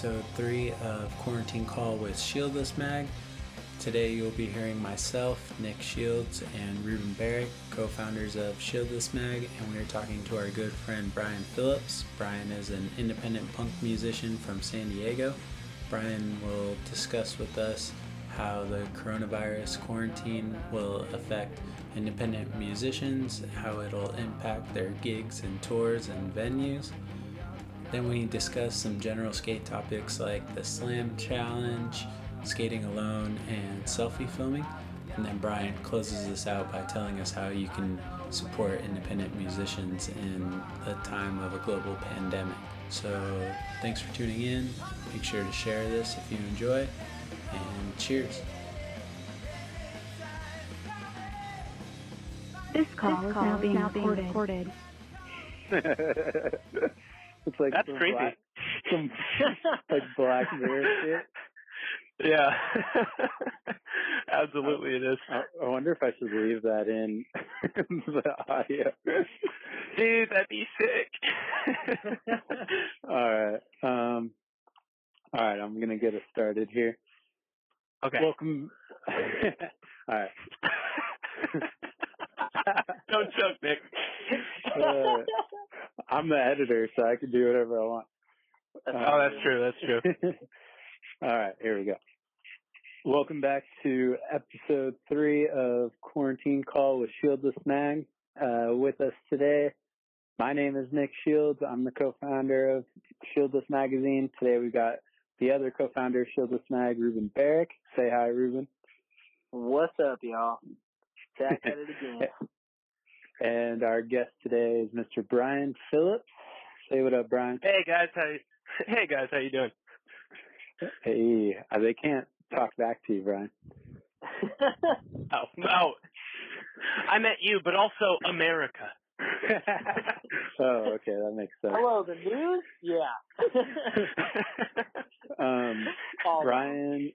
episode 3 of Quarantine Call with Shieldless Mag. Today you'll be hearing myself, Nick Shields, and Ruben Barrick, co founders of Shieldless Mag, and we are talking to our good friend Brian Phillips. Brian is an independent punk musician from San Diego. Brian will discuss with us how the coronavirus quarantine will affect independent musicians, how it'll impact their gigs and tours and venues. Then we discuss some general skate topics like the slam challenge, skating alone, and selfie filming. And then Brian closes this out by telling us how you can support independent musicians in the time of a global pandemic. So thanks for tuning in. Make sure to share this if you enjoy, and cheers. This call, This is now being now being recorded. it's like That's creepy. Black, some like Black Mirror shit. Yeah. Absolutely it is. I, I wonder if I should leave that in the audio. Dude, that'd be sick. all right. Um. All right. I'm gonna get us started here. okay. Welcome. all right. Don't choke, Nick. Uh, I'm the editor, so I can do whatever I want. oh, that's true. That's true. All right, here we go. Welcome back to episode three of Quarantine Call with Shieldless Mag. Uh, with us today, my name is Nick Shields. I'm the co-founder of Shieldless Magazine. Today we've got the other co-founder of Shieldless Mag, Ruben Barrick. Say hi, Ruben. What's up, y'all? Back at it again. And our guest today is Mr. Brian Phillips. Say what up, Brian. Hey guys, how you, Hey guys, how you doing? Hey, they can't talk back to you, Brian. Oh, oh. I met you, but also America. oh, okay, that makes sense. Hello, the news? Yeah. Um, All Brian,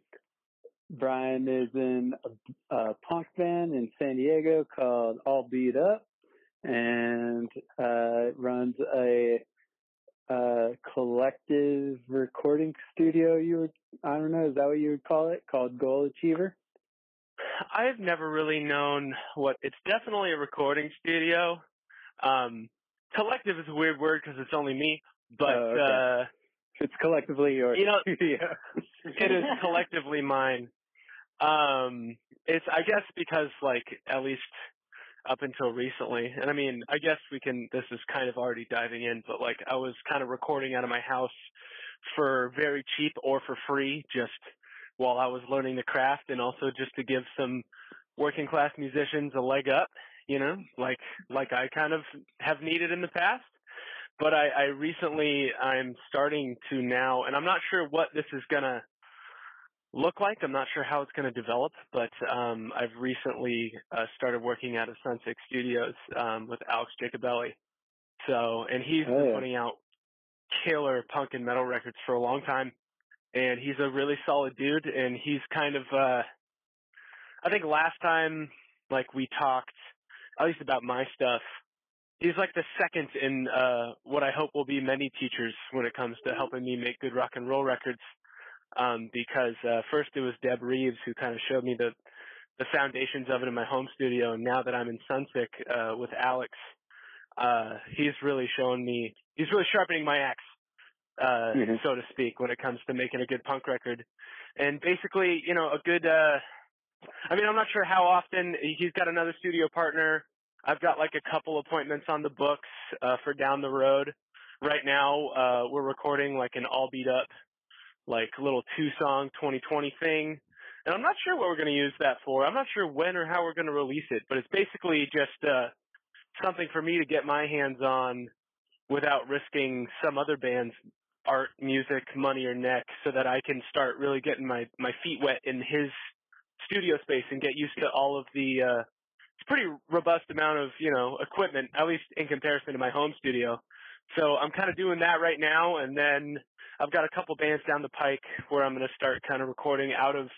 Brian is in a, a punk band in San Diego called All Beat Up, and uh, runs a, uh collective recording studio. You would, I don't know, is that what you would call it? Called Goal Achiever. I've never really known what it's definitely a recording studio. Um collective is a weird word because it's only me, but Oh, okay. uh It's collectively your You know- studio. it is collectively mine. Um, it's I guess because like at least up until recently, and I mean I guess we can. This is kind of already diving in, but like I was kind of recording out of my house for very cheap or for free, just while I was learning the craft, and also just to give some working class musicians a leg up, you know, like like I kind of have needed in the past but I, I recently I'm starting to now, and I'm not sure what this is gonna look like. I'm not sure how it's gonna develop, but um, I've recently uh, started working out of Sunset Studios um, with Alex Jacobelli. So, and he's Oh, been putting out killer punk and metal records for a long time, and he's a really solid dude. And he's kind of, uh, I think last time like we talked, at least about my stuff, he's like the second in uh what I hope will be many teachers when it comes to helping me make good rock and roll records. Um because uh first it was Deb Reeves who kind of showed me the the foundations of it in my home studio and now that I'm in Sunsick uh with Alex uh he's really showing me he's really sharpening my axe uh Mhm. so to speak when it comes to making a good punk record. And basically, you know, a good uh I mean, I'm not sure how often he's got another studio partner I've got like a couple appointments on the books uh, for down the road. Right now, uh, we're recording like an all beat up, like a little two song 2020 thing. And I'm not sure what we're going to use that for. I'm not sure when or how we're going to release it, but it's basically just, uh, something for me to get my hands on without risking some other band's art, music, money, or neck so that I can start really getting my, my feet wet in his studio space and get used to all of the, uh, it's pretty robust amount of, you know, equipment, at least in comparison to my home studio. So I'm kind of doing that right now. And then I've got a couple bands down the pike where I'm going to start kind of recording out of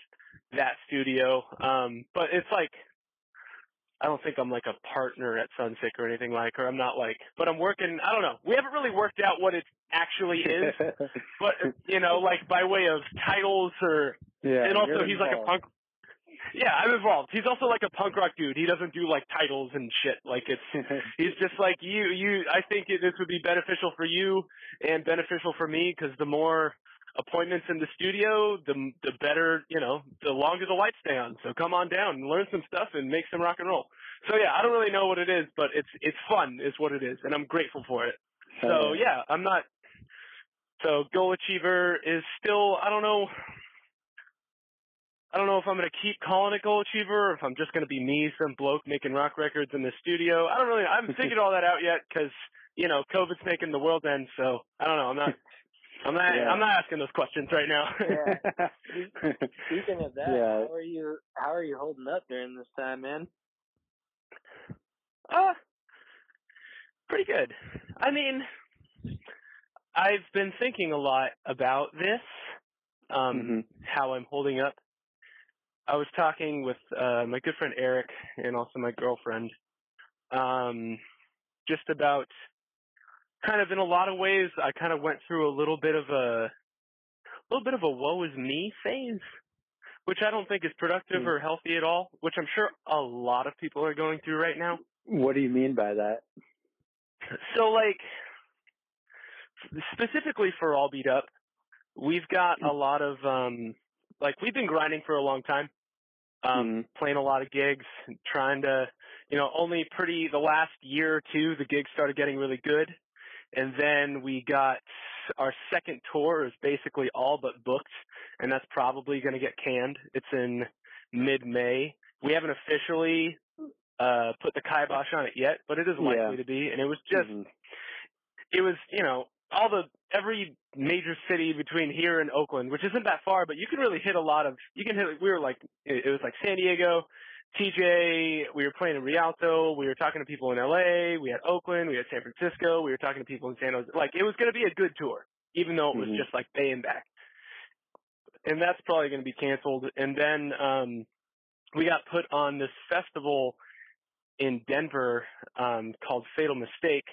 that studio. Um, but it's like, I don't think I'm like a partner at Sunsick or anything like, or I'm not like, but I'm working, I don't know. We haven't really worked out what it actually is, but you know, like by way of titles or yeah, and also he's like a punk. Yeah, I'm involved. He's also like a punk rock dude. He doesn't do like titles and shit. Like it's he's just like you. You, I think it, this would be beneficial for you and beneficial for me because the more appointments in the studio, the the better. You know, the longer the lights stay on. So come on down and learn some stuff and make some rock and roll. So yeah, I don't really know what it is, but it's it's fun, is what it is, and I'm grateful for it. So yeah, I'm not. So goal achiever is still. I don't know. I don't know if I'm gonna keep calling it goal achiever, or if I'm just gonna be me, some bloke making rock records in the studio. I don't really. I haven't figured all that out yet because you know COVID's making the world end. So I don't know. I'm not. I'm not. Yeah. I'm not asking those questions right now. Yeah. Speaking of that, Yeah. how are you? How are you holding up during this time, man? Uh, pretty good. I mean, I've been thinking a lot about this, um, Mhm. how I'm holding up. I was talking with uh, my good friend Eric and also my girlfriend, um, just about kind of in a lot of ways. I kind of went through a little bit of a, little bit of a woe is me phase, which I don't think is productive Hmm. or healthy at all. Which I'm sure a lot of people are going through right now. What do you mean by that? So like specifically for all beat up, we've got a lot of um like we've been grinding for a long time. Um playing a lot of gigs, trying to you know, only pretty the last year or two the gigs started getting really good. And then we got our second tour is basically all but booked and that's probably gonna get canned. It's in mid May. We haven't officially uh put the kibosh on it yet, but it is likely Yeah. to be. And it was just Mhm. it was, you know, all the every major city between here and Oakland, which isn't that far, but you can really hit a lot of. You can hit. We were like, it was like San Diego, TJ. We were playing in Rialto. We were talking to people in LA. We had Oakland. We had San Francisco. We were talking to people in San Jose. Like it was going to be a good tour, even though it was Mhm. just like Bay and back. And that's probably going to be canceled. And then um we got put on this festival in Denver um called Fatal Mistake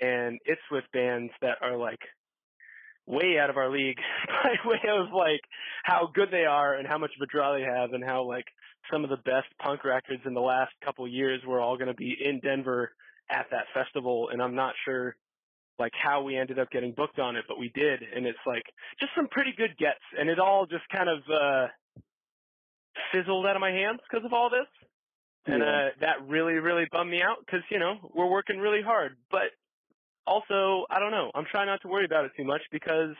and it's with bands that are like way out of our league by way of like how good they are and how much of a draw they have and how like some of the best punk records in the last couple years were all going to be in Denver at that festival and I'm not sure like how we ended up getting booked on it but we did and it's like just some pretty good gets and it all just kind of uh fizzled out of my hands because of all this and Yeah. uh that really really bummed me out because you know we're working really hard but also i don't know. I'm trying not to worry about it too much because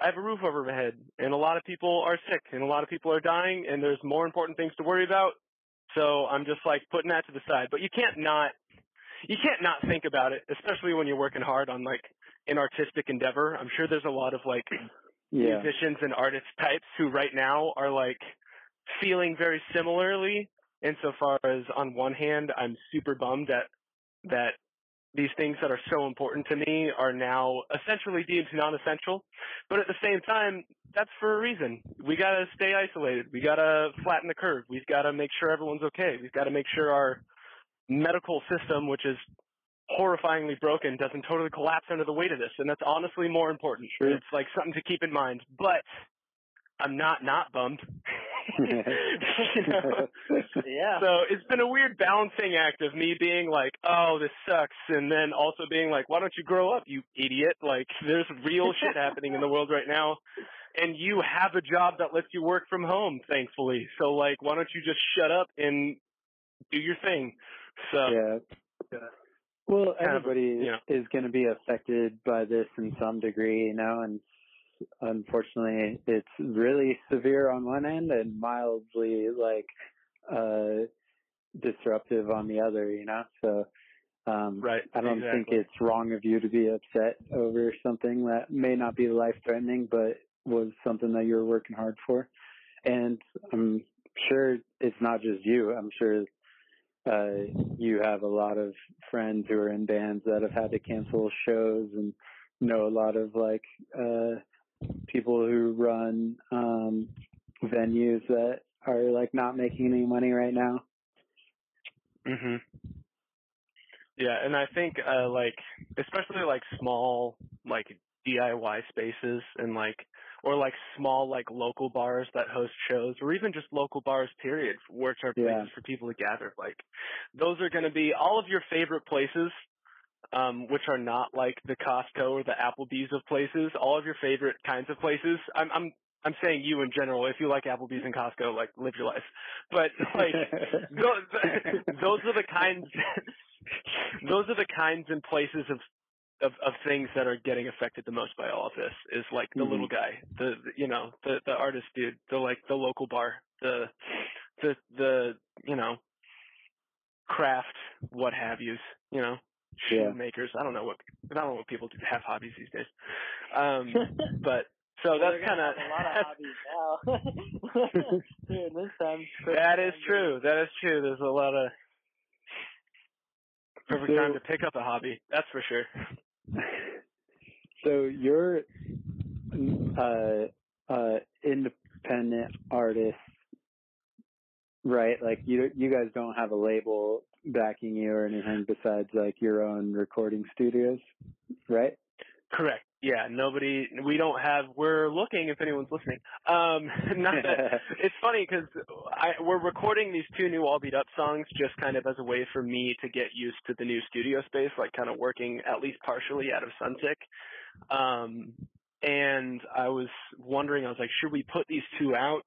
i have a roof over my head and a lot of people are sick and a lot of people are dying and there's more important things to worry about. So i'm just like putting that to the side. But you can't not you can't not think about it especially when you're working hard on like an artistic endeavor. I'm sure there's a lot of like Yeah. musicians and artist types who right now are like feeling very similarly. Insofar as on one hand I'm super bummed that that these things that are so important to me are now essentially deemed non-essential. But at the same time, that's for a reason. We gotta stay isolated. We gotta flatten the curve. We've gotta make sure everyone's okay. We've gotta make sure our medical system, which is horrifyingly broken, doesn't totally collapse under the weight of this. And that's honestly more important. Sure. It's like something to keep in mind. But I'm not not bummed. you know? Yeah. So it's been a weird balancing act of me being like, oh, this sucks, and then also being like, why don't you grow up, you idiot? Like, there's real shit happening in the world right now, and you have a job that lets you work from home, thankfully. So, like, why don't you just shut up and do your thing? So, yeah. Uh, well, Kind of, everybody you know. is going to be affected by this in some degree, you know, and unfortunately, it's really severe on one end and mildly like uh disruptive on the other, you know. So, um, right. I don't think it's wrong of you to be upset over something that may not be life threatening, but was something that you were working hard for. And I'm sure it's not just you. I'm sure uh, you have a lot of friends who are in bands that have had to cancel shows and know a lot of like uh, people who run um, venues that are like not making any money right now. Mhm. Yeah, and I think uh like especially like small like DIY spaces and like or like small like local bars that host shows or even just local bars period which are places Yeah. for people to gather like those are going to be all of your favorite places um which are not like the Costco or the Applebee's of places. All of your favorite kinds of places. I'm I'm I'm saying you in general. If you like Applebee's and Costco like live your life. But like those, those are the kinds those are the kinds and places of of, of things that are getting affected the most by all of this is like the Mhm. little guy, the, the you know the the artist dude, the like the local bar, the the the you know craft what have yous, you know Yeah. shoemakers. I don't know what I don't know what people do have hobbies these days. Um, but so Well, that's kind gonna a lot of hobbies now. Dude, this time. that is true. That is true. There's a lot of perfect So- time to pick up a hobby. That's for sure. so you're uh uh independent artist right like you you guys don't have a label backing you or anything besides like your own recording studios right Correct. Yeah, nobody. We don't have. We're looking if anyone's listening. Um, not that. It's funny because we're recording these two new All Beat Up songs just kind of as a way for me to get used to the new studio space, like kind of working at least partially out of Sunsick. Um, and I was wondering, I was like, should we put these two out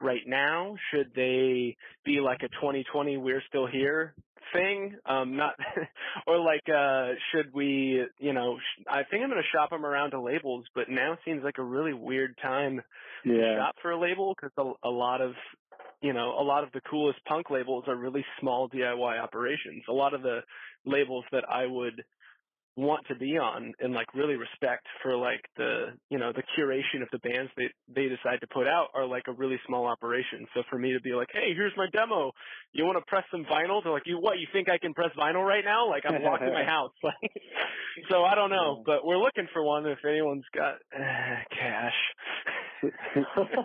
right now? Should they be like a 2020 We're Still Here thing? Um, not, or like, uh, should we, you know, sh- I think I'm going to shop them around to labels, but now seems like a really weird time to shop for a label because a, a lot of you know a lot of the coolest punk labels are really small DIY operations. A lot of the labels that I would want to be on and like really respect for like the you know the curation of the bands they they decide to put out are like a really small operation. So for me to be like, hey, here's my demo. You want to press some vinyl? They're like, you what? You think I can press vinyl right now? Like I'm locked in my house. Like, so I don't know, but we're looking for one if anyone's got uh, cash.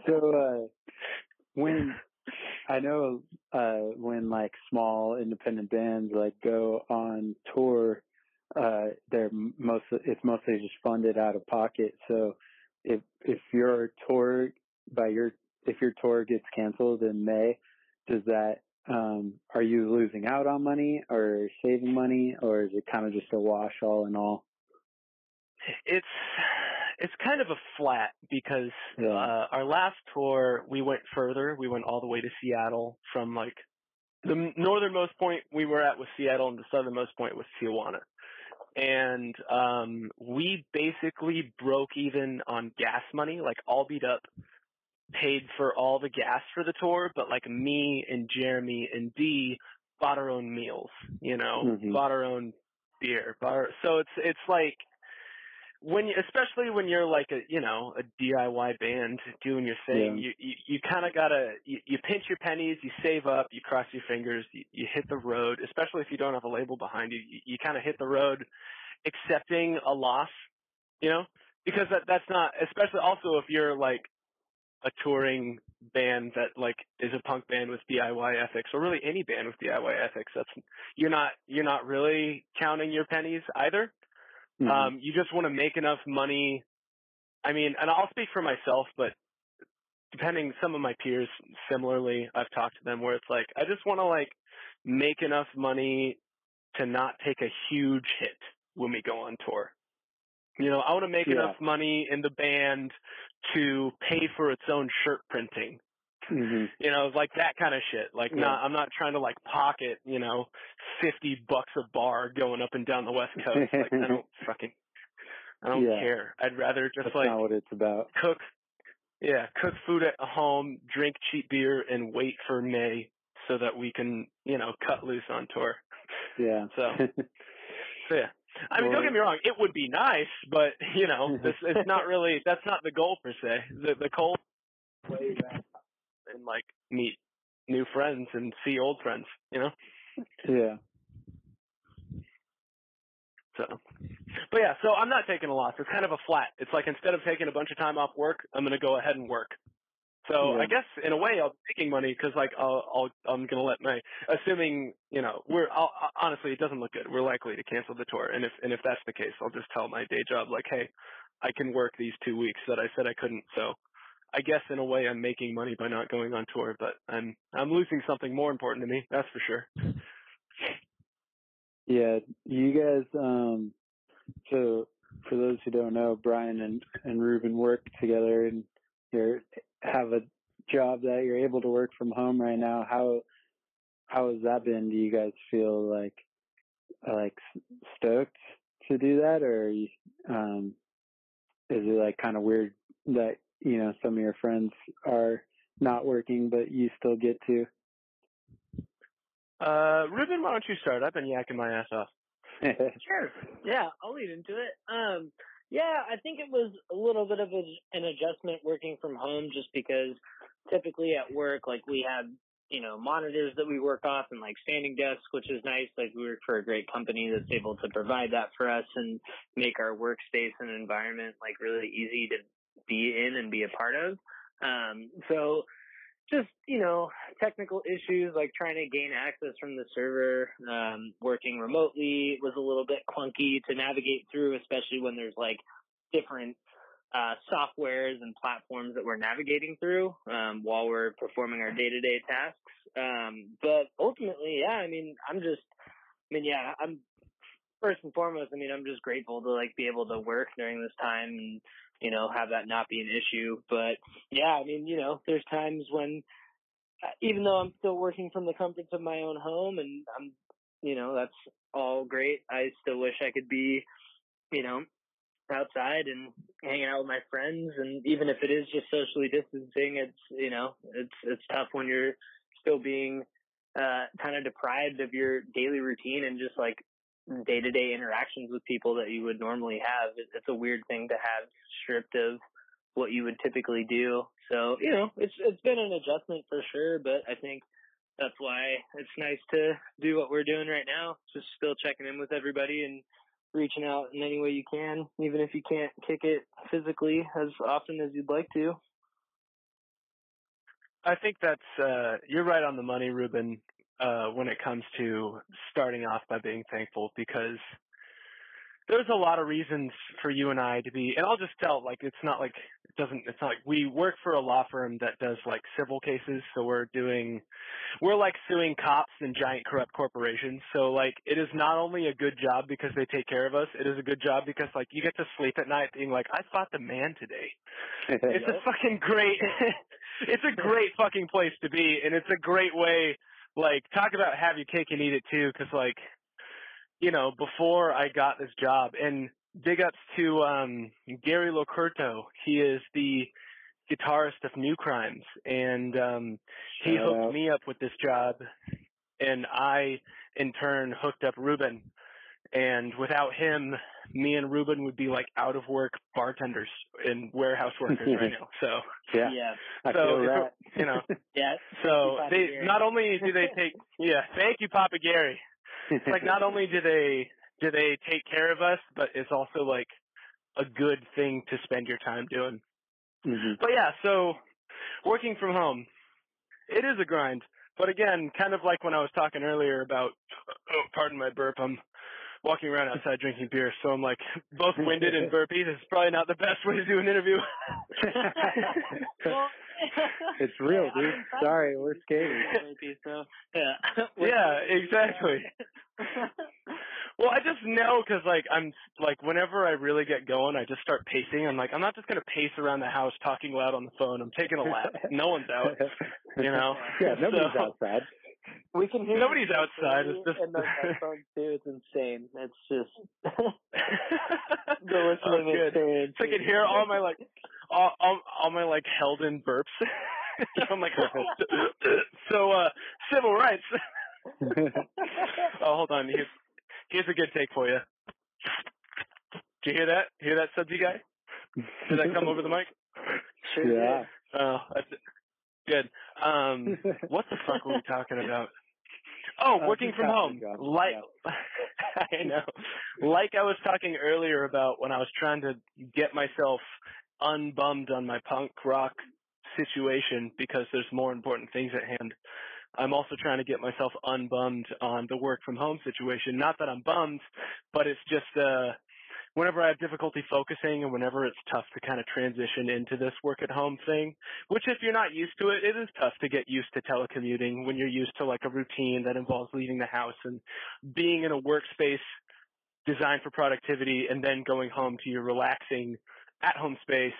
so uh when I know uh when like small independent bands like go on tour uh they're most it's mostly just funded out of pocket. So if if your tour by your if your tour gets canceled in May does that um are you losing out on money or saving money or is it kind of just a wash all in all? It's it's kind of a flat because Yeah. uh our last tour we went further. We went all the way to seattle from like the northernmost point we were at was seattle and the southernmost point was tijuana and um we basically broke even on gas money like all beat up paid for all the gas for the tour but like me and jeremy and dee bought our own meals you know Mhm. bought our own beer bought our, so it's it's like when you, especially when you're like a you know a DIY band doing your thing, Yeah. you you, you kind of gotta you, you pinch your pennies, you save up, you cross your fingers, you, you hit the road. Especially if you don't have a label behind you, you, you kind of hit the road, accepting a loss, you know, because that that's not especially also if you're like a touring band that like is a punk band with DIY ethics or really any band with DIY ethics that's you're not you're not really counting your pennies either Mhm. um, you just want to make enough money. I mean, and I'll speak for myself, but depending, some of my peers similarly, I've talked to them where it's like, I just want to like make enough money to not take a huge hit when we go on tour. You know, I want to make Yeah. enough money in the band to pay for its own shirt printing Mhm. you know, like that kind of shit. Like, Yeah. not, I'm not trying to like pocket, you know, fifty bucks a bar going up and down the West Coast. Like, I don't fucking, I don't Yeah. care. I'd rather just That's like not what it's about. cook, yeah, cook food at home, drink cheap beer, and wait for May so that we can, you know, cut loose on tour. Yeah. So, So yeah. I mean, don't get me wrong. It would be nice, but you know, this it's not really. That's not the goal per se. The the goal play that and like meet new friends and see old friends. You know. yeah. So, but yeah. So I'm not taking a loss. It's kind of a flat. It's like instead of taking a bunch of time off work, I'm going to go ahead and work. So Yeah. I guess in a way I'll be making money because like I'll, I'll I'm gonna let my assuming you know we're I'll, honestly it doesn't look good we're likely to cancel the tour and if and if that's the case I'll just tell my day job like hey I can work these two weeks that I said I couldn't. So I guess in a way I'm making money by not going on tour, but I'm I'm losing something more important to me. That's for sure. Yeah, you guys. Um, so for those who don't know, Brian and and Ruben work together, and you have a job that you're able to work from home right now. How how has that been? Do you guys feel like like stoked to do that, or um, is it like kind of weird that you know some of your friends are not working but you still get to? Uh, Ruben, why don't you start? I've been yakking my ass off. sure. Yeah, I'll lead into it. Um, yeah, I think it was a little bit of a, an adjustment working from home just because typically at work, like we have, you know, monitors that we work off and like standing desks, which is nice. Like we work for a great company that's able to provide that for us and make our workspace and environment like really easy to be in and be a part of. Um, so just you know technical issues like trying to gain access from the server um, working remotely was a little bit clunky to navigate through especially when there's like different uh, softwares and platforms that we're navigating through um, while we're performing our day-to-day tasks um, but ultimately yeah i mean i'm just i mean yeah i'm first and foremost i mean i'm just grateful to like be able to work during this time and you know, have that not be an issue. But yeah, I mean, you know, there's times when uh, even though I'm still working from the comforts of my own home and I'm, you know, that's all great. I still wish I could be, you know, outside and hanging out with my friends and even if it is just socially distancing it's you know it's it's tough when you're still being uh kind of deprived of your daily routine and just like day to day interactions with people that you would normally have. It's a weird thing to have stripped of what you would typically do. So, you know, it's it's been an adjustment for sure, but I think that's why it's nice to do what we're doing right now. Just still checking in with everybody and reaching out in any way you can, even if you can't kick it physically as often as you'd like to. I think that's uh you're right on the money, Ruben uh, when it comes to starting off by being thankful because there's a lot of reasons for you and I to be, and I'll just tell, like, it's not like, it doesn't, it's not like, we work for a law firm that does like civil cases, so we're doing, we're like suing cops and giant corrupt corporations, so like, it is not only a good job because they take care of us, it is a good job because like, you get to sleep at night being like, I fought the man today. it's a fucking great, it's a great fucking place to be, and it's a great way like talk about have your cake and eat it too because like you know before i got this job and big ups to um gary locurto he is the guitarist of new crimes and um he Shout hooked out. me up with this job and i in turn hooked up ruben and without him me and ruben would be like out of work bartenders and warehouse workers right now so Yeah, Yeah. I so feel it- that. you know Yeah. so they Gary. not only do they take yeah, thank you, Papa Gary. It's like not only do they do they take care of us, but it's also like a good thing to spend your time doing. Mhm. But yeah, so working from home, it is a grind. But again, kind of like when I was talking earlier about oh, pardon my burp, I'm walking around outside drinking beer, so I'm like both winded and burpy. This is probably not the best way to do an interview. Well, It's real, yeah, dude. mean, some Sorry, we're skating. maybe, so, yeah. Yeah, exactly. Well, I just know because like I'm like whenever I really get going, I just start pacing. I'm like I'm not just gonna pace around the house talking loud on the phone. I'm taking a lap. No one's out, you know. Yeah, nobody's So- outside. We can hear Nobody's outside, it's just- and the headphones too. It's insane. It's just oh, the listening good. experience. So I can hear all my like all all, all my like held in burps. I'm like, so uh, civil rights. oh, hold on. Here's here's a good take for you. Do you hear that? Hear that, Sudsy guy? Did that come over the mic? Sure Yeah. Oh, that's good. Um, what the fuck were we talking about? Oh, Uh, working from home. Like I know. Like I was talking earlier about when I was trying to get myself unbummed on my punk rock situation because there's more important things at hand. I'm also trying to get myself unbummed on the work from home situation. Not that I'm bummed, but it's just uh whenever I have difficulty focusing and whenever it's tough to kind of transition into this work at home thing, which if you're not used to it, it is tough to get used to telecommuting when you're used to like a routine that involves leaving the house and being in a workspace designed for productivity and then going home to your relaxing at home space.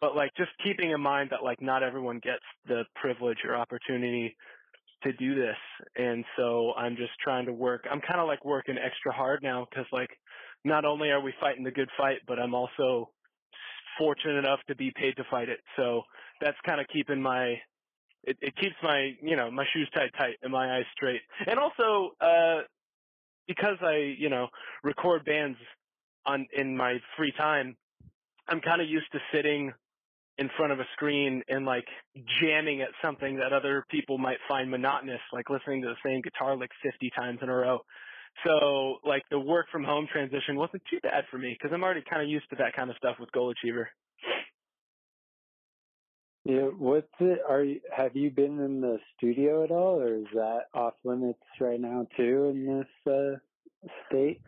But like just keeping in mind that like not everyone gets the privilege or opportunity to do this. And so I'm just trying to work. I'm kind of like working extra hard now because like not only are we fighting the good fight, but I'm also fortunate enough to be paid to fight it. So that's kind of keeping my it, it keeps my you know my shoes tied tight and my eyes straight. And also uh because I you know record bands on in my free time, I'm kind of used to sitting in front of a screen and like jamming at something that other people might find monotonous, like listening to the same guitar like 50 times in a row. So like the work from home transition wasn't too bad for me because I'm already kind of used to that kind of stuff with Goal Achiever. Yeah, what's it? Are you have you been in the studio at all, or is that off limits right now too in this uh, state?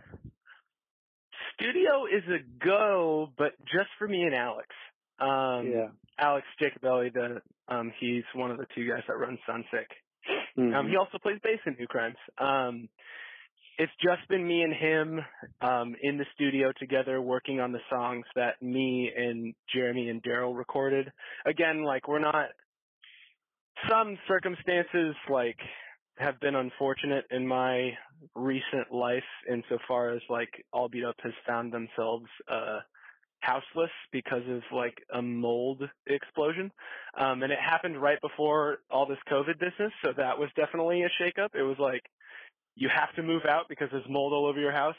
Studio is a go, but just for me and Alex. Um, yeah. Alex Jacobelli, the um, he's one of the two guys that runs Sunsick. Mhm. Um, he also plays bass in New Crimes. Um, it's just been me and him um, in the studio together working on the songs that me and Jeremy and Daryl recorded. Again, like we're not. Some circumstances like have been unfortunate in my recent life insofar as like All Beat Up has found themselves uh houseless because of like a mold explosion. Um and it happened right before all this COVID business, so that was definitely a shakeup. It was like you have to move out because there's mold all over your house.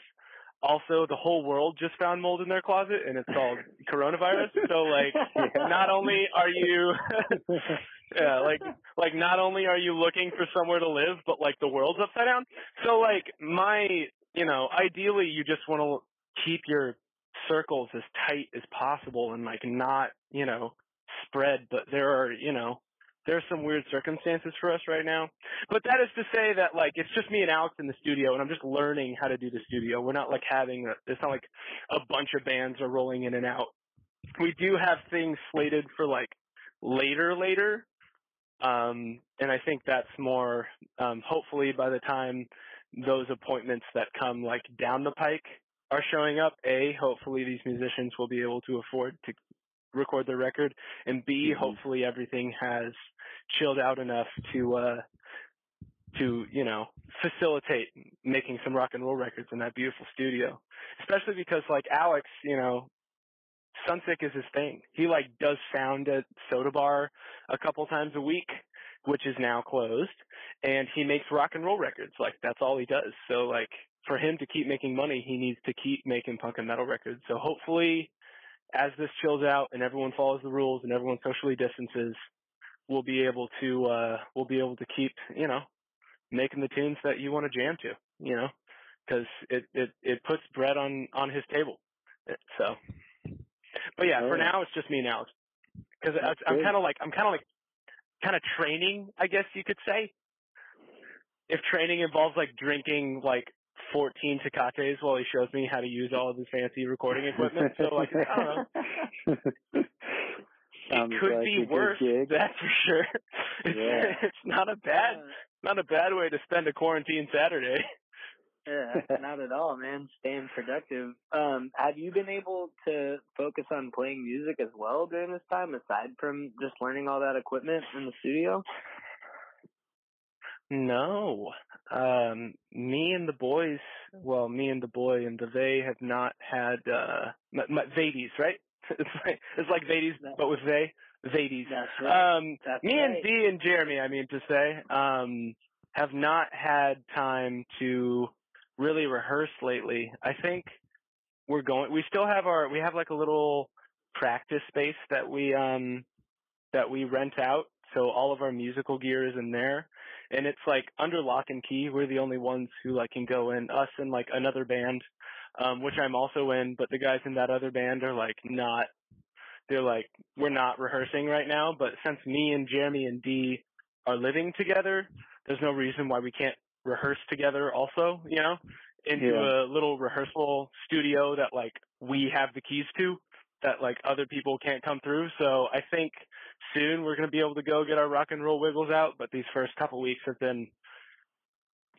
Also, the whole world just found mold in their closet and it's called coronavirus. So like Yeah. not only are you yeah, like like not only are you looking for somewhere to live, but like the world's upside down. So like my, you know, ideally you just want to keep your circles as tight as possible and like not, you know, spread, but there are, you know, there's some weird circumstances for us right now. But that is to say that like it's just me and Alex in the studio and I'm just learning how to do the studio. We're not like having a, it's not like a bunch of bands are rolling in and out. We do have things slated for like later later um, and I think that's more, um, hopefully by the time those appointments that come like down the pike are showing up, A, hopefully these musicians will be able to afford to record their record, and B, Mhm. hopefully everything has chilled out enough to, uh, to, you know, facilitate making some rock and roll records in that beautiful studio. Especially because like Alex, you know, Sunsick is his thing. He like does sound at Soda Bar a couple times a week, which is now closed, and he makes rock and roll records. Like that's all he does. So like for him to keep making money, he needs to keep making punk and metal records. So hopefully as this chills out and everyone follows the rules and everyone socially distances, we'll be able to uh we'll be able to keep, you know, making the tunes that you want to jam to, you know, cuz it it it puts bread on on his table. So but yeah, for now it's just me and Alex. Because I'm kind of like I'm kind of like kind of training, I guess you could say. If training involves like drinking like 14 Tecates while he shows me how to use all of his fancy recording equipment, so like I don't know, Sounds it could like be worse. gig. That's for sure. It's, Yeah. it's not a bad not a bad way to spend a quarantine Saturday. Yeah, not at all, man. Staying productive. Um, have you been able to focus on playing music as well during this time, aside from just learning all that equipment in the studio? No. Um, me and the boys, well, me and the boy and the they have not had, uh, my, my, Vades, right? It's like, it's like Vades, but with they. Vades. That's right. Um, That's me and right. Dee and Jeremy, I mean to say, um, have not had time to really rehearse lately. I think we're going, we still have our, we have like a little practice space that we, um, that we rent out. So all of our musical gear is in there and it's like under lock and key. We're the only ones who like can go in. Us and like another band, um, which I'm also in, but the guys in that other band are like not. They're like we're not rehearsing right now. But since me and Jeremy and Dee are living together, there's no reason why we can't rehearse together. Also, you know, into Yeah. a little rehearsal studio that like we have the keys to that like other people can't come through. So I think soon we're gonna be able to go get our rock and roll wiggles out. But these first couple weeks have been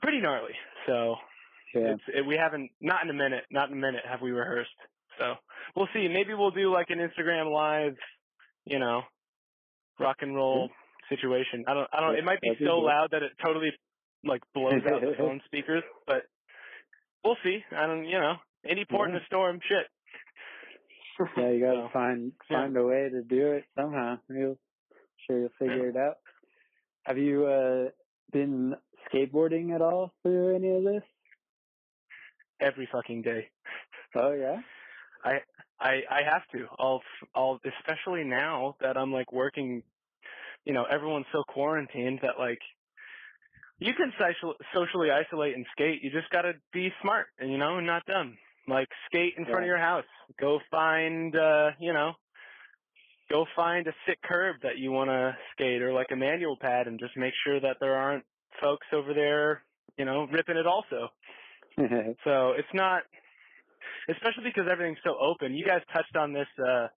pretty gnarly. So Yeah. it's it, we haven't not in a minute, not in a minute have we rehearsed. So we'll see. Maybe we'll do like an Instagram live, you know, rock and roll situation. I don't I don't it might be so loud that it totally like blows out the phone speakers, but we'll see. I don't you know, any port in a storm, shit. Yeah, you gotta So, find yeah. find a way to do it somehow. You'll sure you'll figure it out. Have you uh been skateboarding at all through any of this? every fucking day. Oh yeah. I I have to. I'll I'll especially now that I'm like working. You know, everyone's so quarantined that like you can social, socially isolate and skate. You just gotta be smart and you know, and not dumb. Like skate in front of your house. Go find uh, you know, go find a sick curb that you want to skate or like a manual pad and just make sure that there aren't folks over there, you know, ripping it also. So it's not, especially because everything's so open. You guys touched on this uh,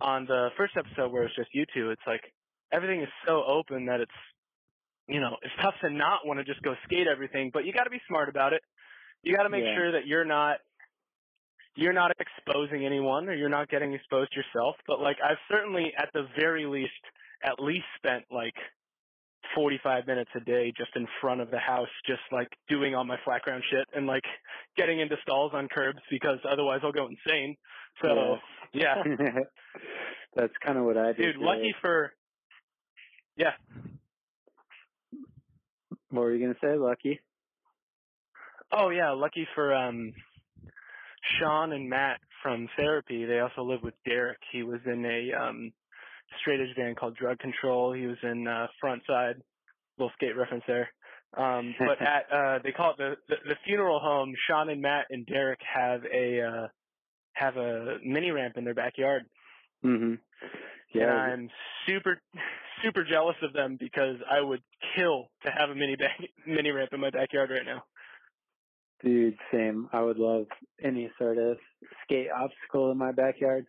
on the first episode where it's just you two. It's like everything is so open that it's, you know, it's tough to not want to just go skate everything, but you got to be smart about it. You got to make Yeah. sure that you're not, you're not exposing anyone or you're not getting exposed yourself. But like I've certainly, at the very least, at least spent like 45 minutes a day just in front of the house, just like doing all my flat ground shit and like getting into stalls on curbs because otherwise I'll go insane. So yeah, That's kind of what I do. dude, lucky for, yeah, What were you gonna say? Lucky. oh yeah, lucky for, um, Sean and Matt from therapy. They also live with Derek. He was in a, um, straight edge band called Drug Control. He was in, uh, front side, little skate reference there. Um, but at, uh, they call it the, the, the funeral home, Sean and Matt and Derek have a, uh, have a mini ramp in their backyard. Mhm. and Yeah. I'm super super jealous of them because I would kill to have a mini back, mini ramp in my backyard right now. Dude, same. I would love any sort of skate obstacle in my backyard.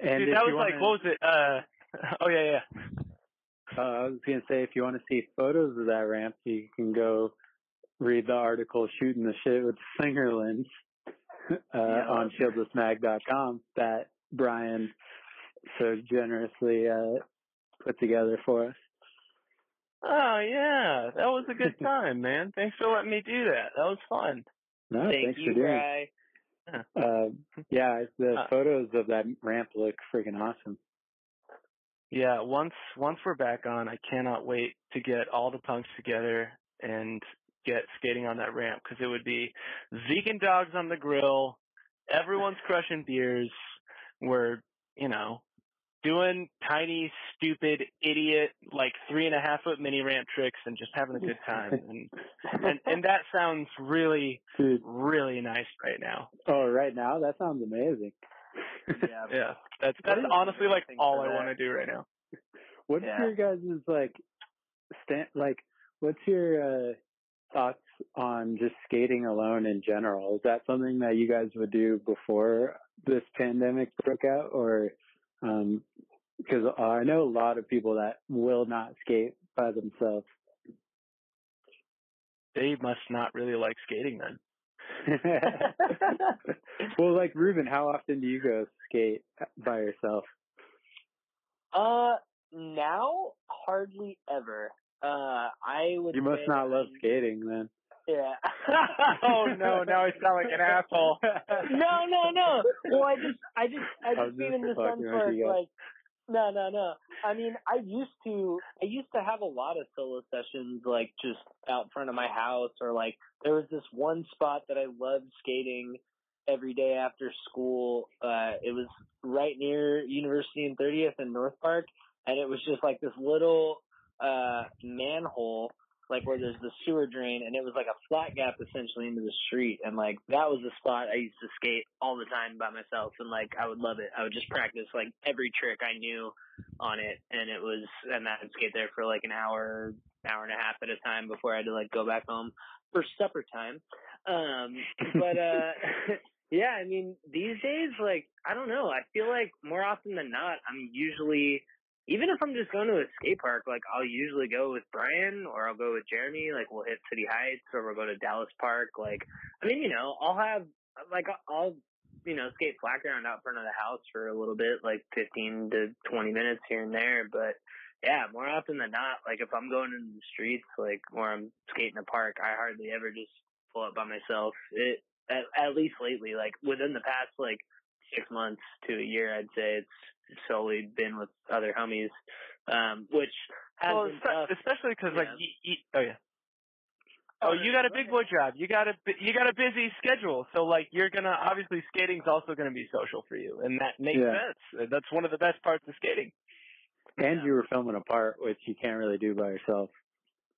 And Dude, that was like wanna- what was it? Uh oh yeah yeah. Uh, I was gonna say if you want to see photos of that ramp, you can go read the article "Shooting the Shit with Slingerlands" uh, Yeah. on shieldlessmag.com that Brian so generously uh, put together for us. Oh yeah, that was a good time, man. Thanks for letting me do that. That was fun. No, Thank thanks you, for doing it. Bry. Uh, yeah, the Uh, photos of that ramp look freaking awesome. Yeah, once once we're back on, I cannot wait to get all the punks together and get skating on that ramp because it would be vegan dogs on the grill, everyone's crushing beers, we're you know doing tiny, stupid, idiot like three and a half foot mini ramp tricks and just having a good time and and and that sounds really Dude, really nice right now. oh, right now that sounds amazing. Yeah. Yeah, that's that's honestly like all I want to do right now. What's Yeah. your guys' like stand like what's your uh thoughts on just skating alone in general? Is that something that you guys would do before this pandemic broke out or um because I know a lot of people that will not skate by themselves. They must not really like skating then. well, like Ruben, how often do you go skate by yourself? Uh, now hardly ever. Uh, I would. You must not love skating then. Yeah. oh no, now I sound like an asshole. no, no, no. Well, I just, I just, I I just was mean just in the fucking sense with where you it's guys. like, no, no, no. I mean, I used to, I used to have a lot of solo sessions, like just out front of my house, or like there was this one spot that I loved skating every day after school. Uh, it was right near University and 30th in North Park, and it was just like this little uh manhole like where there's the sewer drain, and it was like a flat gap essentially into the street, and like that was the spot I used to skate all the time by myself, and like I would love it. I would just practice like every trick I knew on it, and it was, and I would skate there for like an hour, hour and a half at a time before I had to like go back home for supper time. Um, but uh. Yeah, I mean, these days, like, I don't know. I feel like more often than not, I'm usually even if I'm just going to a skate park, like I'll usually go with Brian or I'll go with Jeremy. Like we'll hit City Heights or we'll go to Dallas Park. Like, I mean, you know, I'll have like I'll you know skate flat ground out front of the house for a little bit, like 15 to 20 minutes here and there. But yeah, more often than not, like if I'm going into the streets, like or I'm skating a park, I hardly ever just pull up by myself. It at, at least lately, like within the past like six months to a year, I'd say it's solely been with other homies, um, which has well, been tough. especially because like you, you, oh yeah. Oh, you got a big boy job. You got a you got a busy schedule, so like you're gonna obviously skating's also gonna be social for you, and that makes Yeah. sense. That's one of the best parts of skating. And you were filming a part, which you can't really do by yourself.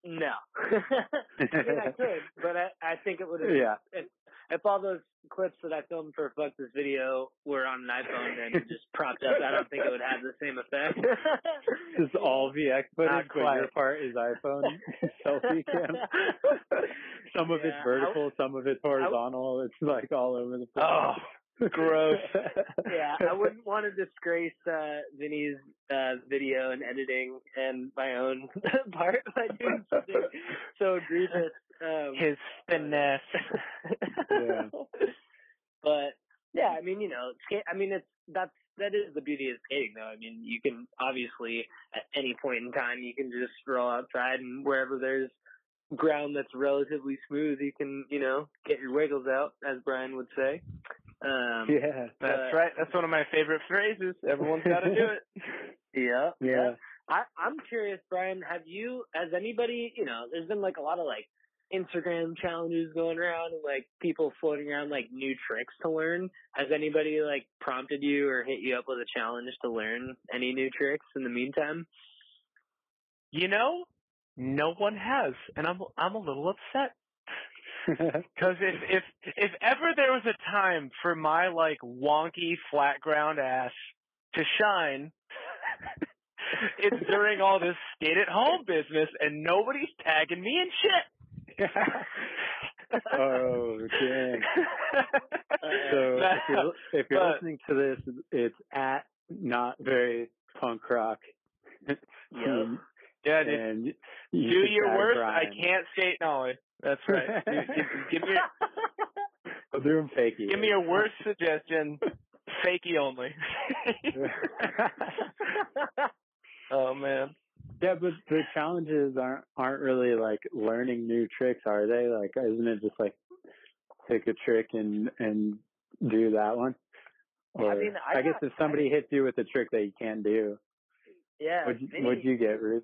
No, I mean I could, but I, I think it would have. Yeah. If, if all those clips that I filmed for Fuck This Video were on an iPhone and just propped up, I don't think it would have the same effect. Just all VX footage, but your quite. part is iPhone selfie cam. some of it's Yeah, I- vertical, some of it's horizontal. It's like all over the place. Oh, gross. yeah, I wouldn't want to disgrace uh, Vinny's uh, video and editing and my own part by doing something so egregious. Um, His finesse. Yeah. But yeah, I mean, you know, skate. I mean, it's that's that is the beauty of skating, though. I mean, you can obviously at any point in time you can just roll outside and wherever there's ground that's relatively smooth, you can you know get your wiggles out, as Brian would say. Um, yeah. That's Uh, right. That's one of my favorite phrases. Everyone's got to do it. Yeah. Yeah. I, I'm curious, Brian, have you, has anybody, you know, there's been like a lot of like Instagram challenges going around and like people floating around like new tricks to learn. Has anybody like prompted you or hit you up with a challenge to learn any new tricks in the meantime? You know, no one has, and I'm I'm a little upset. Because if if if ever there was a time for my like wonky flat ground ass to shine, it's during all this skate at home business, and nobody's tagging me and shit. oh, dang. So if you're, if you're but- listening to this, it's at not very punk rock. Yep. Yeah, and do you should your tag worst. I can't skate Nolly. That's right. Dude, give, give me I'll do him fakey. give me eh? a worse suggestion. Fakey only. oh man. yeah, but the challenges aren't aren't really like learning new tricks, are they? Like, isn't it just like pick a trick and and do that one? Or, I mean, I guess got- if somebody hits you with a trick that you can't do, yeah. what'd, you- what'd you get, Ruth?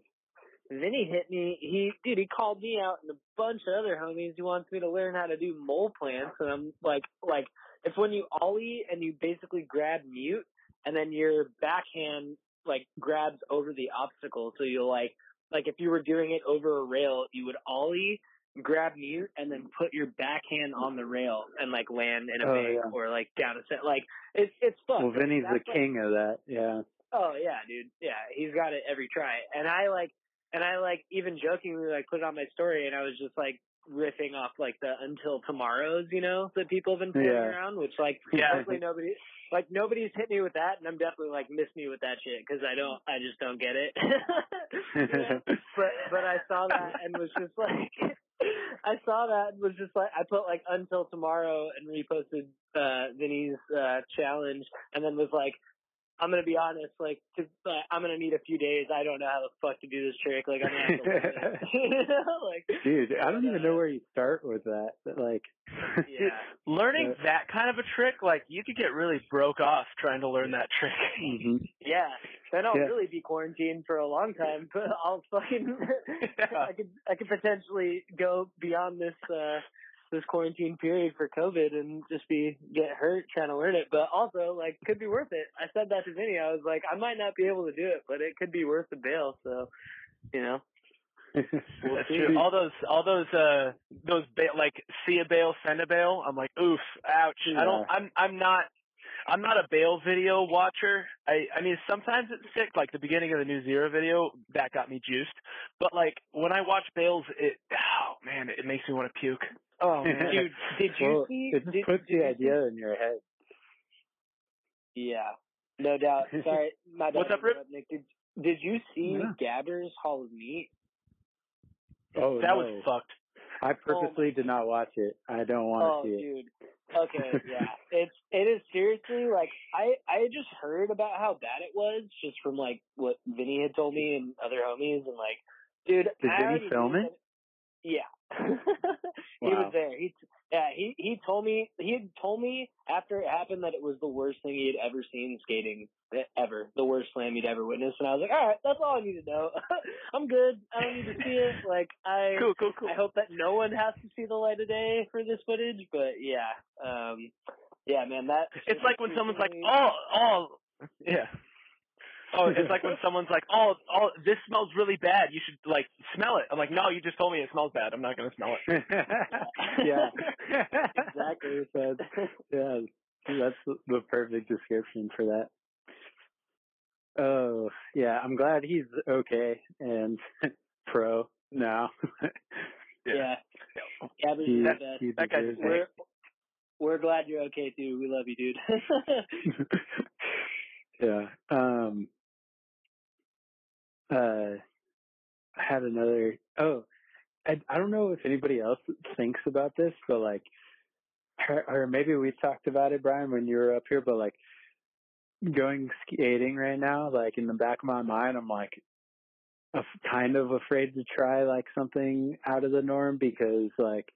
Vinny hit me. He, dude, he called me out and a bunch of other homies. He wants me to learn how to do mole plants, and I'm like, like it's when you ollie and you basically grab mute, and then your backhand like grabs over the obstacle. So you'll like, like if you were doing it over a rail, you would ollie, grab mute, and then put your backhand on the rail and like land in a Oh, bank yeah. or like down a set. Like it's it's fun. Well, Vinny's the like, king of that. Yeah. Oh yeah, dude. Yeah, he's got it every try. And I like, and I like even jokingly like put it on my story, and I was just like riffing off like the until tomorrows, you know, that people have been throwing Yeah. around, which like Yeah. definitely nobody. Like nobody's hit me with that, and I'm definitely like miss me with that shit because I don't, I just don't get it. Yeah. But but I saw that and was just like, I saw that and was just like, I put like until tomorrow and reposted uh Vinny's uh challenge, and then was like, I'm gonna be honest, like, uh, I'm gonna need a few days. I don't know how the fuck to do this trick. Like, I'm gonna have to you know, like, Dude, I don't even know uh, where you start with that. But like, yeah, Learning Uh, that kind of a trick, like you could get really broke off trying to learn that trick. Mhm. yeah. Then I'll Yeah. really be quarantined for a long time. But I'll fucking, Yeah. I could, I could potentially go beyond this, uh, this quarantine period for COVID and just be get hurt trying to learn it. But also, like, could be worth it. I said that to Vinny. I was like, I might not be able to do it, but it could be worth the bail. So, you know. That's true. All those, all those, uh, those ba- like see a bail, send a bail. I'm like, oof, ouch. I don't. I'm, I'm not. I'm not a bail video watcher. I, I mean, sometimes it's sick. Like the beginning of the new Zero video, that got me juiced. But like when I watch bails, it, oh man, it makes me want to puke. Oh man, dude, did you well, see? it did, puts did you the see- idea in your head. Yeah, no doubt. Sorry, my bad. What's up, Rip? Nick? Did Did you see Yeah. Gabber's Hall of Meat? Oh, that no. was fucked. I oh, purposely did not watch it. I don't want to Oh, see it. dude. Okay, yeah. It's it is seriously like I I had just heard about how bad it was just from like what Vinny had told me and other homies and like, dude. Did I Vinny film knew it? Yeah. he was there. He yeah he he told me he had told me after it happened that it was the worst thing he had ever seen skating eh, ever the worst slam he'd ever witnessed and I was like all right that's all I need to know I'm good I don't need to see it like I Cool, cool, cool. I hope that no one has to see the light of day for this footage, but yeah, um, yeah, man, that It's like when someone's like, oh, oh, yeah. Oh, it's like when someone's like, oh, oh, this smells really bad. You should like smell it. I'm like, no, you just told me it smells bad. I'm not gonna smell it. yeah. Exactly. That's, yeah, that's the- the perfect description for that. Oh, yeah, I'm glad he's okay and pro now. yeah, Gabby's He- the best. he That guy's We're we're glad you're okay too. We love you, dude. yeah. Um uh I had another oh I I don't know if anybody else thinks about this, but like or, maybe we talked about it, Brian, when you were up here, but like going skating right now, like in the back of my mind, I'm like af- kind of afraid to try like something out of the norm because like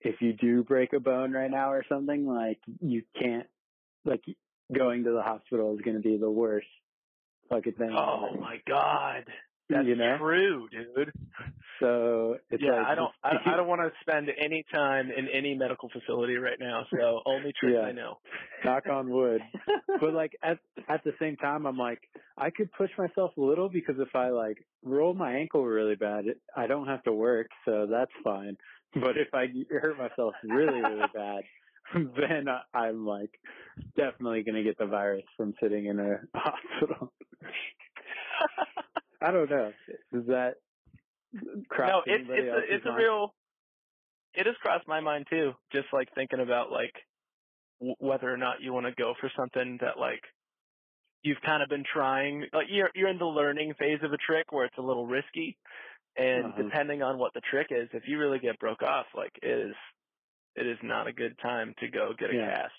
if you do break a bone right now or something, like you can't like going to the hospital is going to be the worst Oh my god, that's You know? true, dude. So it's yeah, like I don't, I, I don't want to spend any time in any medical facility right now. So only trick Yeah. I know. knock on wood. but like at at the same time, I'm like I could push myself a little because if I like roll my ankle really bad, it, I don't have to work, so that's fine. But if I hurt myself really really bad, then I- I'm like definitely gonna get the virus from sitting in a hospital. I don't know. Does that cross no, it's anybody it's a, it's a real. It has crossed my mind too. Just like thinking about like w- whether or not you want to go for something that like you've kind of been trying. Like you're you're in the learning phase of a trick where it's a little risky, and Uh-huh. depending on what the trick is, if you really get broke off, like it is, it is not a good time to go get a Yeah. cast.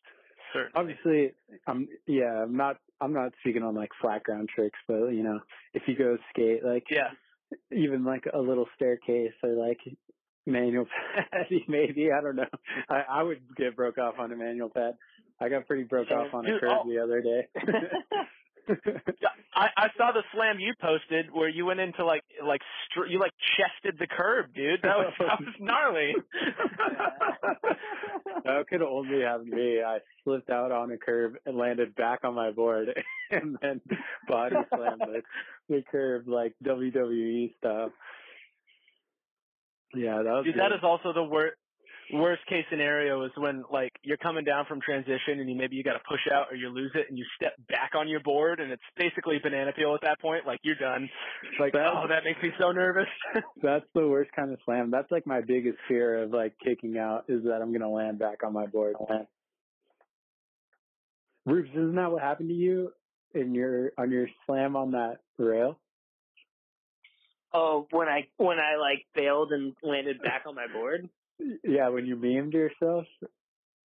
Certainly. obviously i'm yeah i'm not i'm not speaking on like flat ground tricks but you know if you go skate like Yeah. even like a little staircase or like manual pad maybe i don't know i i would get broke off on a manual pad i got pretty broke off on a curve oh. the other day Yeah, I, I saw the slam you posted where you went into like like str- you like chested the curb, dude. That was that was gnarly. that could only have me i slipped out on a curve and landed back on my board and then body slammed the, the curve like wwe stuff. yeah that was Dude, good. that is also the worst worst case scenario is when like you're coming down from transition and you maybe you got to push out or you lose it and you step back on your board and it's basically banana peel at that point. Like you're done. Like That- oh, that makes me so nervous. That's the worst kind of slam. That's like my biggest fear of like kicking out is that I'm gonna land back on my board. Rubes, isn't that what happened to you in your on your slam on that rail? oh, when I when I like failed and landed back on my board. Yeah, when you memed yourself.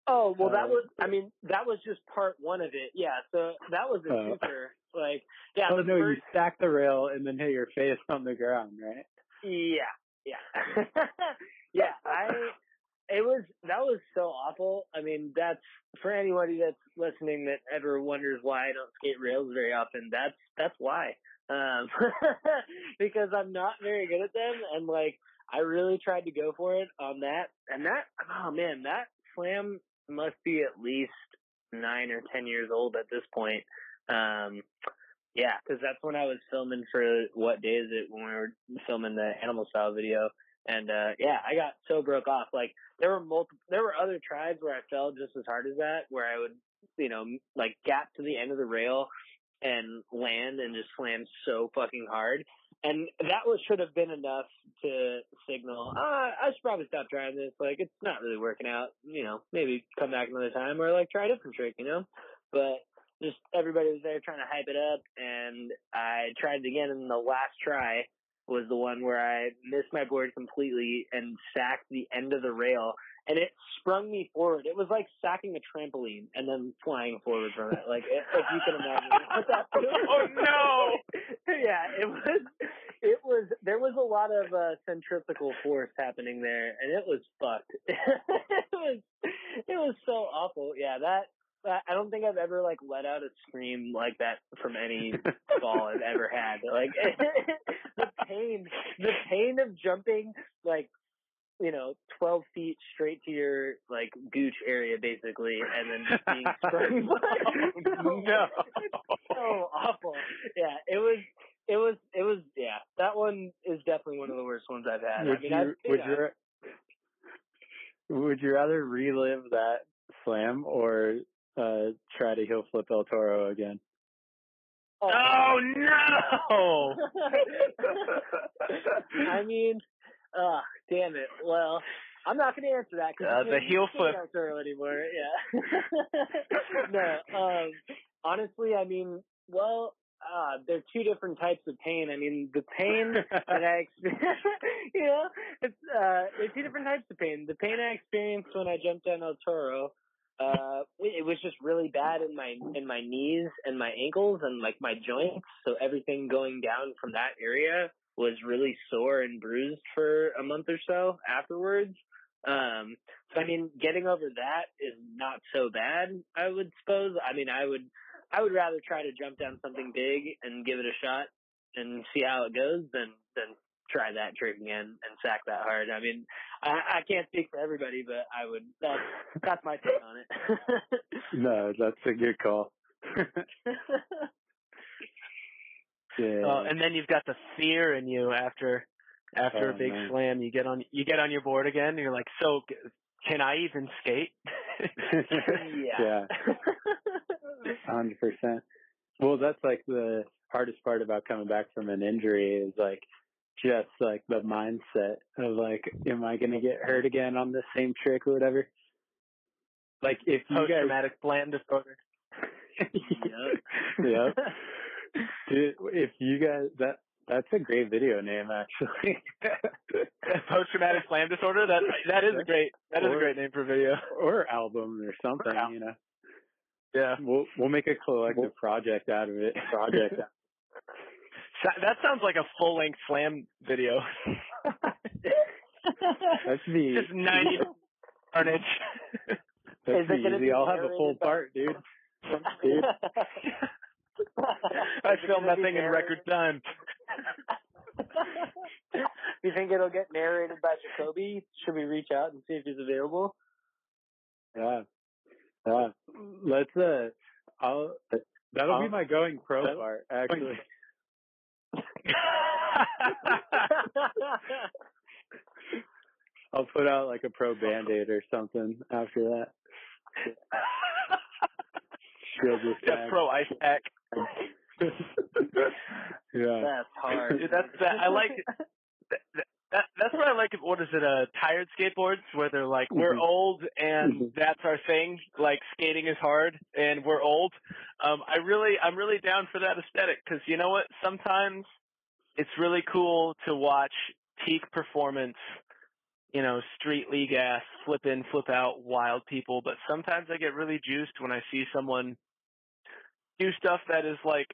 Oh well, that Uh, was. I mean, that was just part one of it. Yeah, so that was a Oh. super. Like, yeah, oh the no, you stack the rail and then hit your face on the ground, right? yeah, yeah, yeah. I. It was that was so awful. I mean, that's for anybody that's listening that ever wonders why I don't skate rails very often. That's that's why. Um, because I'm not very good at them, and like I really tried to go for it on that, and that oh man, that slam must be at least nine or ten years old at this point. Um, yeah, because that's when I was filming for what day is it when we were filming the animal style video, and uh yeah, I got so broke off. Like there were multiple, there were other tries where I fell just as hard as that, where I would, you know, like gap to the end of the rail and land and just slam so fucking hard. And that was should have been enough to signal, ah, I should probably stop trying this. Like it's not really working out. You know, maybe come back another time or like try a different trick. You know, but just everybody was there trying to hype it up, and I tried it again. And the last try was the one where I missed my board completely and sacked the end of the rail, and it sprung me forward. It was like sacking a trampoline and then flying forward from it. Like if you can imagine what that Oh no! yeah, it was. It was. There was a lot of uh, centrifugal force happening there, and it was fucked. it was. It was so awful. Yeah, that. I don't think I've ever like let out a scream like that from any fall I've ever had. Like the pain, the pain of jumping like you know, 12 feet straight to your, like, gooch area, basically, and then just being sprung by. no. so awful. Yeah, it was, it was, it was, yeah, that one is definitely one of the worst ones I've had. Would I mean, you I've, would yeah. you would you rather relive that slam or uh try to heel flip El Toro again? Oh no! I mean, uh, damn it. Well, I'm not going to answer that Uh, because the heel flip. anymore. Yeah. no. Um. Honestly, I mean, well, uh, they're two different types of pain. I mean, the pain that I experienced, you know, it's uh, they're two different types of pain. The pain I experienced when I jumped down El Toro, uh, it was just really bad in my in my knees and my ankles and like my joints. So everything going down from that area was really sore and bruised for a month or so afterwards. Um, so I mean, getting over that is not so bad, I would suppose. I mean, I would, I would rather try to jump down something big and give it a shot and see how it goes than, than try that trick again and sack that hard. I mean, I, I can't speak for everybody, but I would, that's, that's my take on it. no, that's a good call. yeah. Uh, and then you've got the fear in you after after Oh, a big man. slam. You get on you get on your board again. And you're like, so g- can I even skate? yeah. hundred percent. Well, that's like the hardest part about coming back from an injury is like just like the mindset of like, am I gonna get hurt again on the same trick or whatever? Like if you guys, traumatic slam disorder. Yep. yep. Dude, if you guys that that's a great video name actually. Post traumatic slam disorder. That that is a great that is a great name for video. or album or something, album. you know. Yeah. We'll we'll make a collective project out of it. Project. That sounds like a full length slam video. That's me. Just ninety carnage. That's Is it gonna easy. be I'll have a full part, dude. Dude. I filmed that be thing in record time. you think it'll get narrated by Jacoby? Should we reach out and see if he's available? Yeah. Yeah. Let's uh I'll that'll be I'll- my going pro part, actually. I'll put out like a pro band aid or something after that. Yeah, pro ice pack. yeah. That's hard. Dude, that's that. I like that, that. That's what I like. of What is it? Uh, tired skateboards where they're like, we're Mhm. old and Mhm. that's our thing. Like skating is hard and we're old. Um, I really, I'm really down for that aesthetic because you know what? Sometimes it's really cool to watch peak performance. You know, street league ass, flip in, flip out, wild people. But sometimes I get really juiced when I see someone do stuff that is like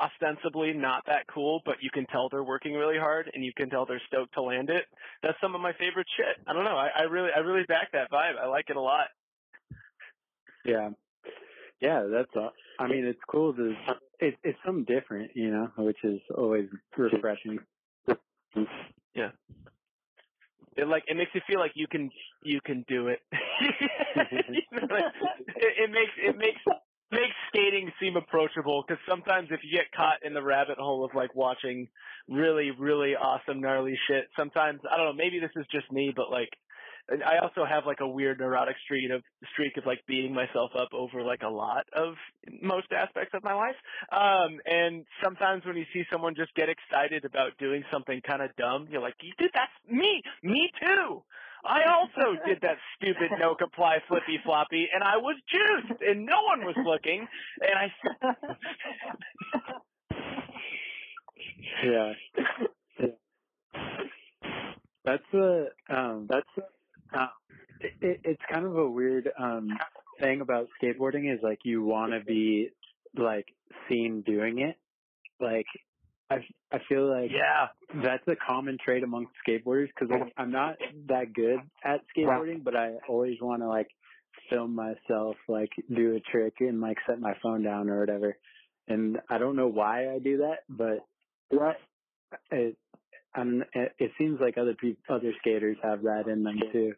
ostensibly not that cool, but you can tell they're working really hard and you can tell they're stoked to land it. That's some of my favorite shit. I don't know. I, I really, I really back that vibe. I like it a lot. Yeah. Yeah, that's all. I mean, it's cool to it, it's something different, you know, which is always refreshing. Yeah. It like it makes you feel like you can you can do it. You know, like, it, it makes it makes makes skating seem approachable because sometimes if you get caught in the rabbit hole of like watching really really awesome gnarly shit, sometimes I don't know. Maybe this is just me, but like I also have like a weird neurotic streak of streak of like beating myself up over like a lot of most aspects of my life. Um and sometimes when you see someone just get excited about doing something kind of dumb, you're like, "Dude, that's me. Me too." I also did that stupid no comply flippy floppy and I was juiced and no one was looking and I yeah. That's the um that's uh, it, it, it's kind of a weird um thing about skateboarding is like you want to be like seen doing it. Like I I feel like Yeah. that's a common trait amongst skateboarders because like, I'm not that good at skateboarding, but I always want to like film myself like do a trick and like set my phone down or whatever. And I don't know why I do that, but it I'm, it seems like other people, other skaters have that in them too.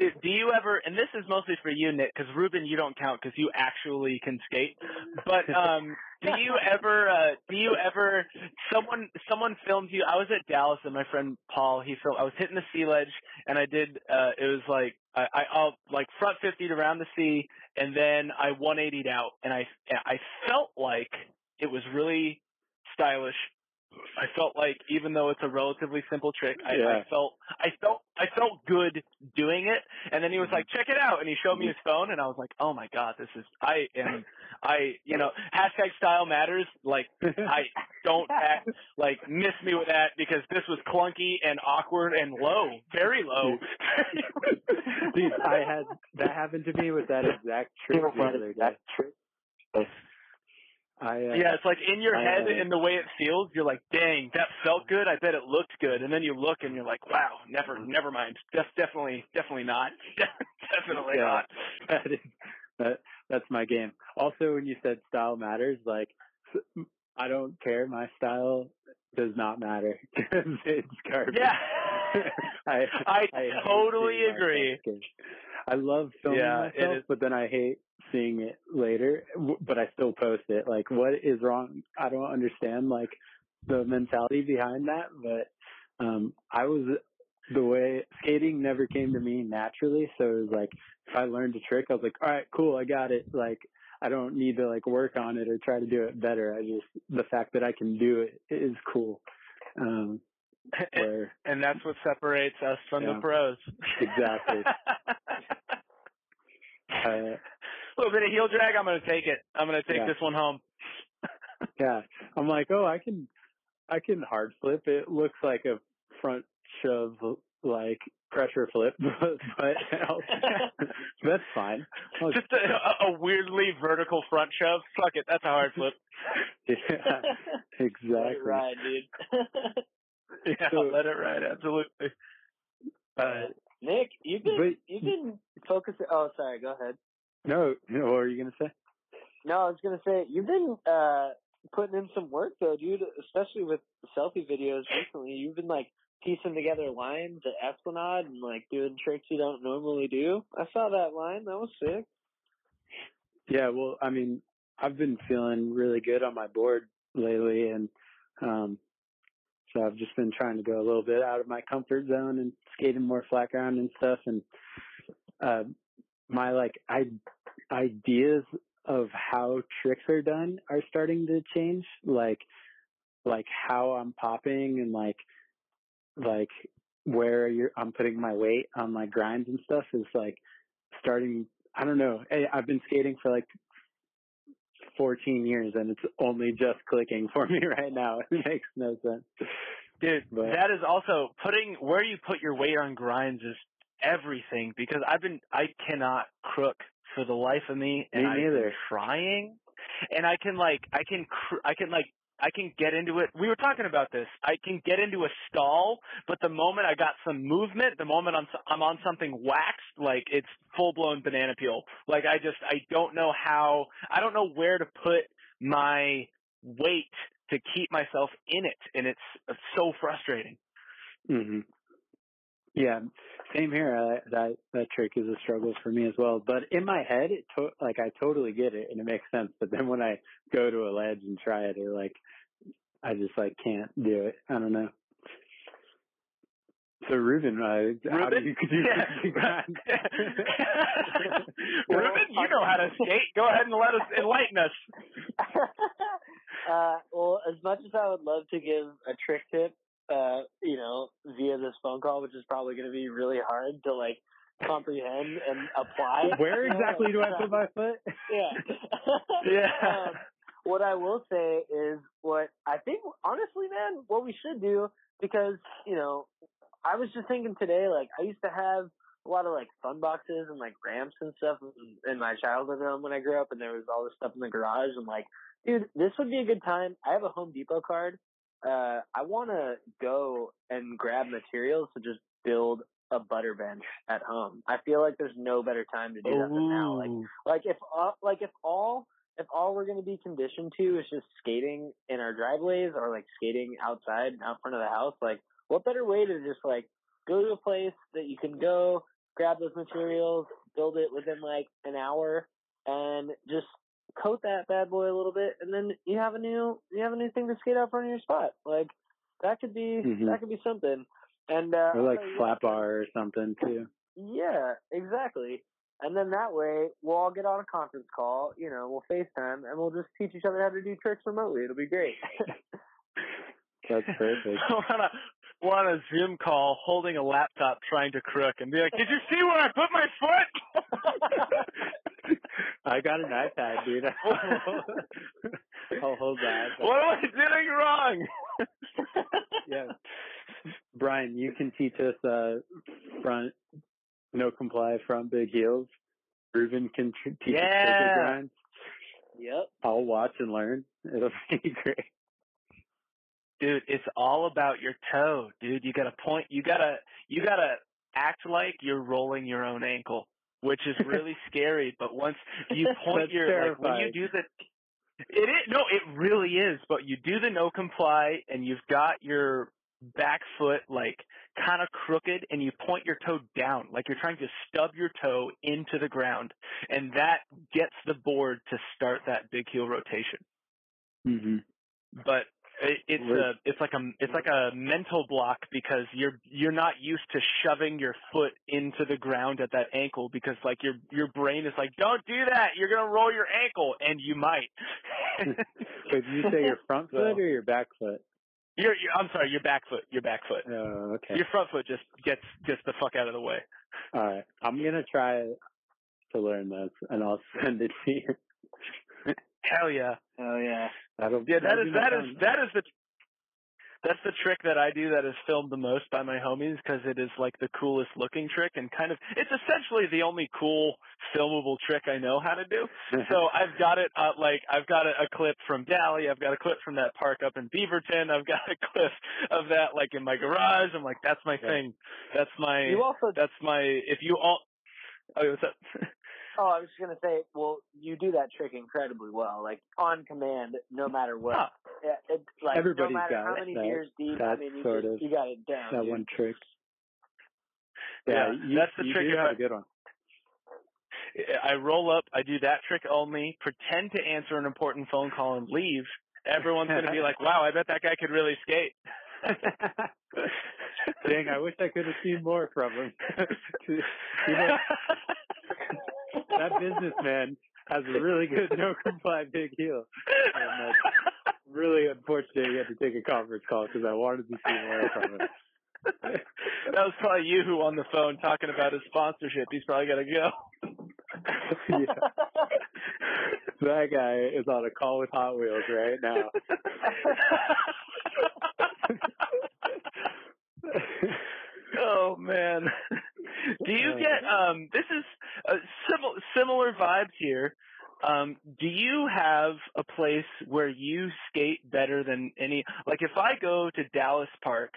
Do do you ever, and this is mostly for you, Nick, because Ruben, you don't count because you actually can skate. But um, do you ever, uh, do you ever, someone, someone filmed you? I was at Dallas and my friend Paul, he filmed. I was hitting the sea ledge, and I did. uh It was like I, I, I'll like front 50 around the sea, and then I 180'd out, and I, I felt like it was really stylish I felt like even though it's a relatively simple trick, I, Yeah. I felt I felt I felt good doing it. And then he was mm-hmm. like, "Check it out," and he showed me his mm-hmm. phone, and I was like, "Oh my god, this is I am I you know hashtag style matters. Like I don't act, like miss me with that because this was clunky and awkward and low, very low. Dude, I had that happened to me with that exact trick the other day. I uh, Yeah, it's like in your I, head uh, and the way it feels, you're like, dang, that felt good. I bet it looked good. And then you look and you're like, wow, never, never mind. That's definitely, definitely not. definitely Yeah. not. that is that that's my game. Also, when you said style matters, like I don't care. My style does not matter it's garbage. Yeah. I I hate totally agree. I love filming Yeah, myself, but then I hate seeing it later. But I still post it. Like, what is wrong? I don't understand like the mentality behind that. But um I was the way skating never came to me naturally. So it was like if I learned a trick, I was like, all right, cool, I got it. Like I don't need to like work on it or try to do it better. I just the fact that I can do it is cool. Um, where and that's what separates us from the pros. Exactly. uh, A little bit of heel drag, I'm going to take it. I'm going to take Yeah. this one home. yeah, I'm like, oh, I can, I can hard flip. It looks like a front shove, like pressure flip, but, but that's fine. Just a, a weirdly vertical front shove. Fuck it, that's a hard flip. yeah, exactly. ride, dude. Yeah, So- let it ride. Absolutely. Uh, Nick, you've been But- you've been focusing. Oh, sorry. Go ahead. no, no, what were you gonna say? No, I was gonna say you've been uh putting in some work though, dude. Especially with selfie videos recently. You've been like piecing together lines at Esplanade and like doing tricks you don't normally do. I saw that line. That was sick. Yeah, well, I mean, I've been feeling really good on my board lately, and um, so I've just been trying to go a little bit out of my comfort zone and skating more flat ground and stuff. And uh, my like I ideas of how tricks are done are starting to change, like like how I'm popping and like like where you're I'm putting my weight on my grinds and stuff is like starting I don't know. I've been skating for like 14 years and it's only just clicking for me right now. It makes no sense. Dude, But- that is also putting where you put your weight on grinds is everything because I've been I cannot crook for the life of me and Me I've been trying and I can like I can cr- I can like I can get into it. We were talking about this. I can get into a stall, but the moment I got some movement, the moment I'm I'm on something waxed, like it's full blown banana peel. Like I just I don't know how I don't know where to put my weight to keep myself in it, and it's so frustrating. Mm-hmm. Yeah. Same here. I, that that trick is a struggle for me as well. But in my head, it to, like I totally get it and it makes sense. But then when I go to a ledge and try it, it like I just like can't do it. I don't know. So Ruben, uh, how do you could you Yeah. grind? Ruben, you know how to skate. Go ahead and let us enlighten us. uh, well, as much as I would love to give a trick tip, uh, you know, via this phone call, which is probably going to be really hard to like comprehend and apply. Where exactly do I put my foot? Yeah. Yeah. Um, what I will say is what I think, honestly, man, what we should do, because, you know, I was just thinking today, like, I used to have a lot of, like, fun boxes and, like, ramps and stuff in my childhood home when I grew up, and there was all this stuff in the garage, and, like, dude, this would be a good time. I have a Home Depot card. Uh, I want to go and grab materials to just build a butter bench at home. I feel like there's no better time to do that than now. Like, like if uh, like if all if all we're going to be conditioned to is just skating in our driveways or like skating outside out front of the house, like what better way to just like go to a place that you can go grab those materials, build it within like an hour, and just coat that bad boy a little bit, and then you have a new you have a new thing to skate out front of your spot. Like that could be Mhm. that could be something. And uh, Or like I'll tell you flat what, bar or something too. yeah, exactly. And then that way, we'll all get on a conference call, you know, we'll FaceTime, and we'll just teach each other how to do tricks remotely. It'll be great. That's perfect. on a on a Zoom call, holding a laptop, trying to crook, and be like, "Did you see where I put my foot?" I got an iPad, dude. I'll hold that. what am I doing wrong? Yeah. Brian, you can teach us uh front no comply front big heels. Ruben can tr- teach us Yeah. crooked grinds. yep. I'll watch and learn. It'll be great. dude, it's all about your toe, dude. You gotta point. You gotta you gotta act like you're rolling your own ankle, which is really scary. But once you point your like when you do the it is no, it really is. But you do the no comply, and you've got your back foot like kind of crooked, and you point your toe down, like you're trying to stub your toe into the ground, and that gets the board to start that big heel rotation hmm but it's a it's like a it's like a mental block because you're you're not used to shoving your foot into the ground at that ankle because like your your brain is like don't do that you're gonna roll your ankle and you might. Wait, did you say your front foot or your back foot? You're, you're I'm sorry your back foot your back foot Oh, okay. your front foot just gets gets the fuck out of the way. All right. I'm gonna try to learn this, and I'll send it to you. Hell yeah. Oh yeah. That'll Yeah, that is that is that is the that's the trick that I do that is filmed the most by my homies because it is like the coolest looking trick and kind of it's essentially the only cool filmable trick I know how to do. So I've got it uh, like I've got a, a clip from Dally, I've got a clip from that park up in Beaverton, I've got a clip of that like in my garage. I'm like that's my Yeah. thing. That's my You also. that's my if you all Oh, what's up? Oh, I was just gonna say. Well, you do that trick incredibly well, like on command, no matter what. Huh. Yeah, it, like Everybody's no matter got how many that- beers deep. I mean, you sort just, of- you got it down. that dude. one trick. Yeah, you, that's the you trick do if have I- a good one. I roll up, I do that trick only, pretend to answer an important phone call and leave. Everyone's going to be like, wow, I bet that guy could really skate. Dang, I wish I could have seen more from him. you know, that businessman has a really good no comply big heel. And that's really unfortunate you had to take a conference call because I wanted to see more from him. that was probably you who on the phone talking about his sponsorship. He's probably got to go. yeah. That guy is on a call with Hot Wheels right now. oh man. Do you Uh, get um this is uh, similar similar vibes here. Um do you have a place where you skate better than any like if I go to Dallas Park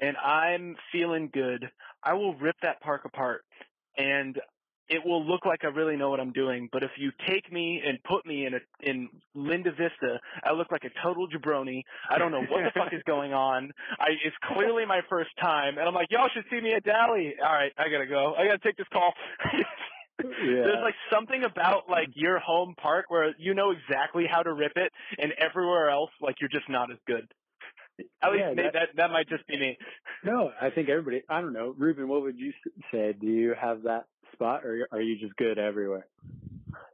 and I'm feeling good, I will rip that park apart and it will look like I really know what I'm doing, but if you take me and put me in a in Linda Vista, I look like a total jabroni. I don't know what the fuck is going on. I it's clearly my first time, and I'm like, y'all should see me at Dally. All right, I gotta go. I gotta take this call. Yeah. There's like something about like your home park where you know exactly how to rip it, and everywhere else like you're just not as good. At least Yeah, that- that that might just be me. No, I think everybody. I don't know, Ruben. What would you say? Do you have that spot, or are you just good everywhere?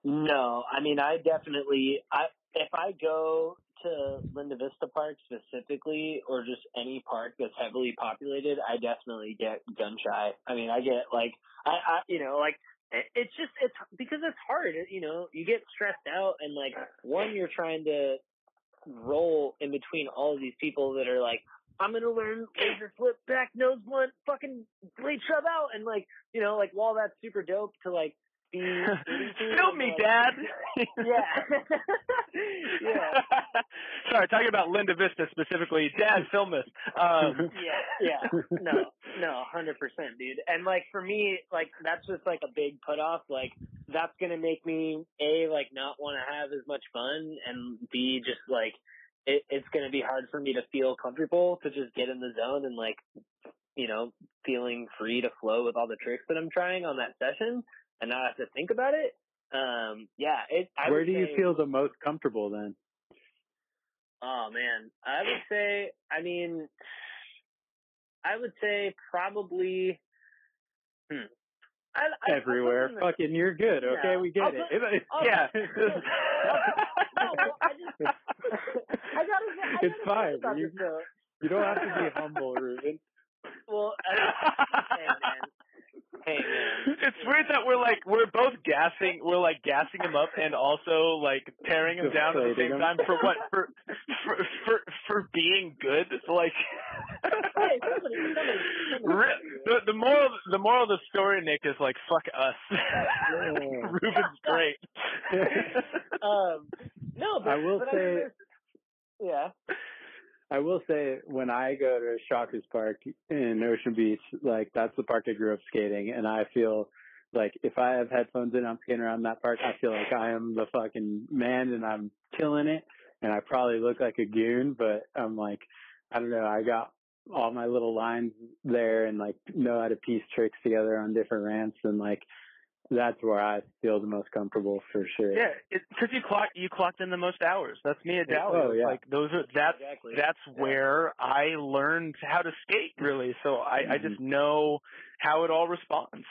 No, I mean I definitely I if I go to Linda Vista Park specifically or just any park that's heavily populated, I definitely get gun shy. I mean I get like I, I you know like it- it's just it's because it's hard. You know you get stressed out and like one you're trying to roll in between all of these people that are like I'm gonna learn laser flip back nose blunt fucking blade shove out and like you know like while that's super dope to like be Film me, like, Dad. yeah. yeah. Sorry, talking about Linda Vista specifically. Dad, film this. Um, Yeah, yeah. No, no, hundred percent, dude. And like for me, like that's just like a big put off. Like that's gonna make me A, like not wanna have as much fun and B just like it, it's gonna be hard for me to feel comfortable to just get in the zone and like you know, feeling free to flow with all the tricks that I'm trying on that session and not have to think about it. Um, yeah, it I Where do you say- feel the most comfortable then? Oh man, I would say. I mean, I would say probably. Hmm. I, I, Everywhere. I put them in the- Fucking, you're good. Okay, Yeah. we get I'll it. put- It- I'll- yeah. no, well, I gotta. I gotta fine. You- You don't have to be humble, Ruben. Well, I, hey man. Hey man. It's weird that we're like we're both gassing we're like gassing him up and also like tearing him down at the same him. time for what for for for, for being good like Hey, somebody, somebody, somebody. The the moral the moral of the story Nick is like fuck us Ruben's great Um, no, but I will but say- mean, yeah. I will say when I go to Shockers Park in Ocean Beach, like that's the park I grew up skating, and I feel like if I have headphones in, I'm skating around that park. I feel like I am the fucking man, and I'm killing it. And I probably look like a goon, but I'm like, I don't know. I got all my little lines there, and like know how to piece tricks together on different ramps, and like that's where I feel the most comfortable for sure. yeah because you clocked you clocked in the most hours that's me at Dallas. Oh, yeah. like those are that's Exactly. that's Yeah. where I learned how to skate really so I I just know how it all responds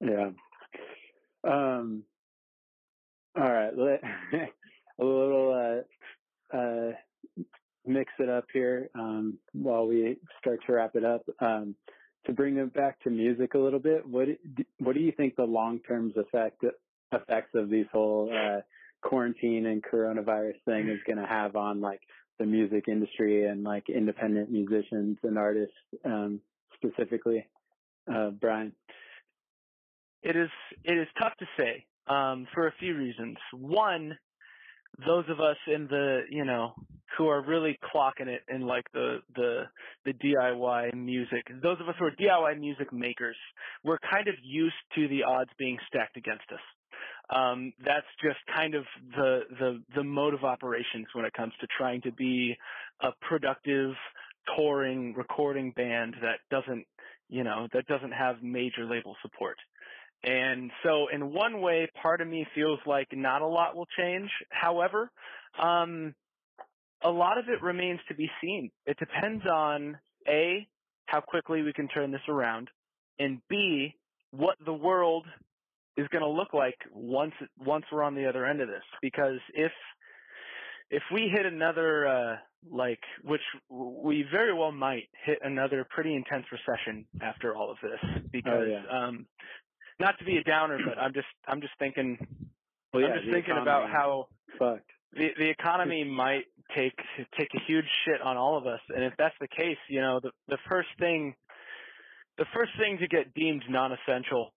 Yeah. Um. All right. Let, a little uh, uh, mix it up here um, while we start to wrap it up. Um, to bring it back to music a little bit, what what do you think the long term effect effects of these whole uh, quarantine and coronavirus thing is going to have on like the music industry and like independent musicians and artists um, specifically? Uh, Brian. It is it is tough to say um, for a few reasons. One, those of us in the you know who are really clocking it in like the the the DIY music, those of us who are DIY music makers, we're kind of used to the odds being stacked against us. Um, that's just kind of the the the mode of operations when it comes to trying to be a productive touring recording band that doesn't you know that doesn't have major label support. And so in one way, part of me feels like not a lot will change. However, um, a lot of it remains to be seen. It depends on A, how quickly we can turn this around, and B, what the world is going to look like once once we're on the other end of this. Because if if we hit another uh like which we very well might hit another pretty intense recession after all of this because yeah. um not to be a downer but I'm just I'm just thinking Well, I'm just thinking about how fucked. the the economy might take take a huge shit on all of us and if that's the case you know the the first thing the first thing to get deemed non-essential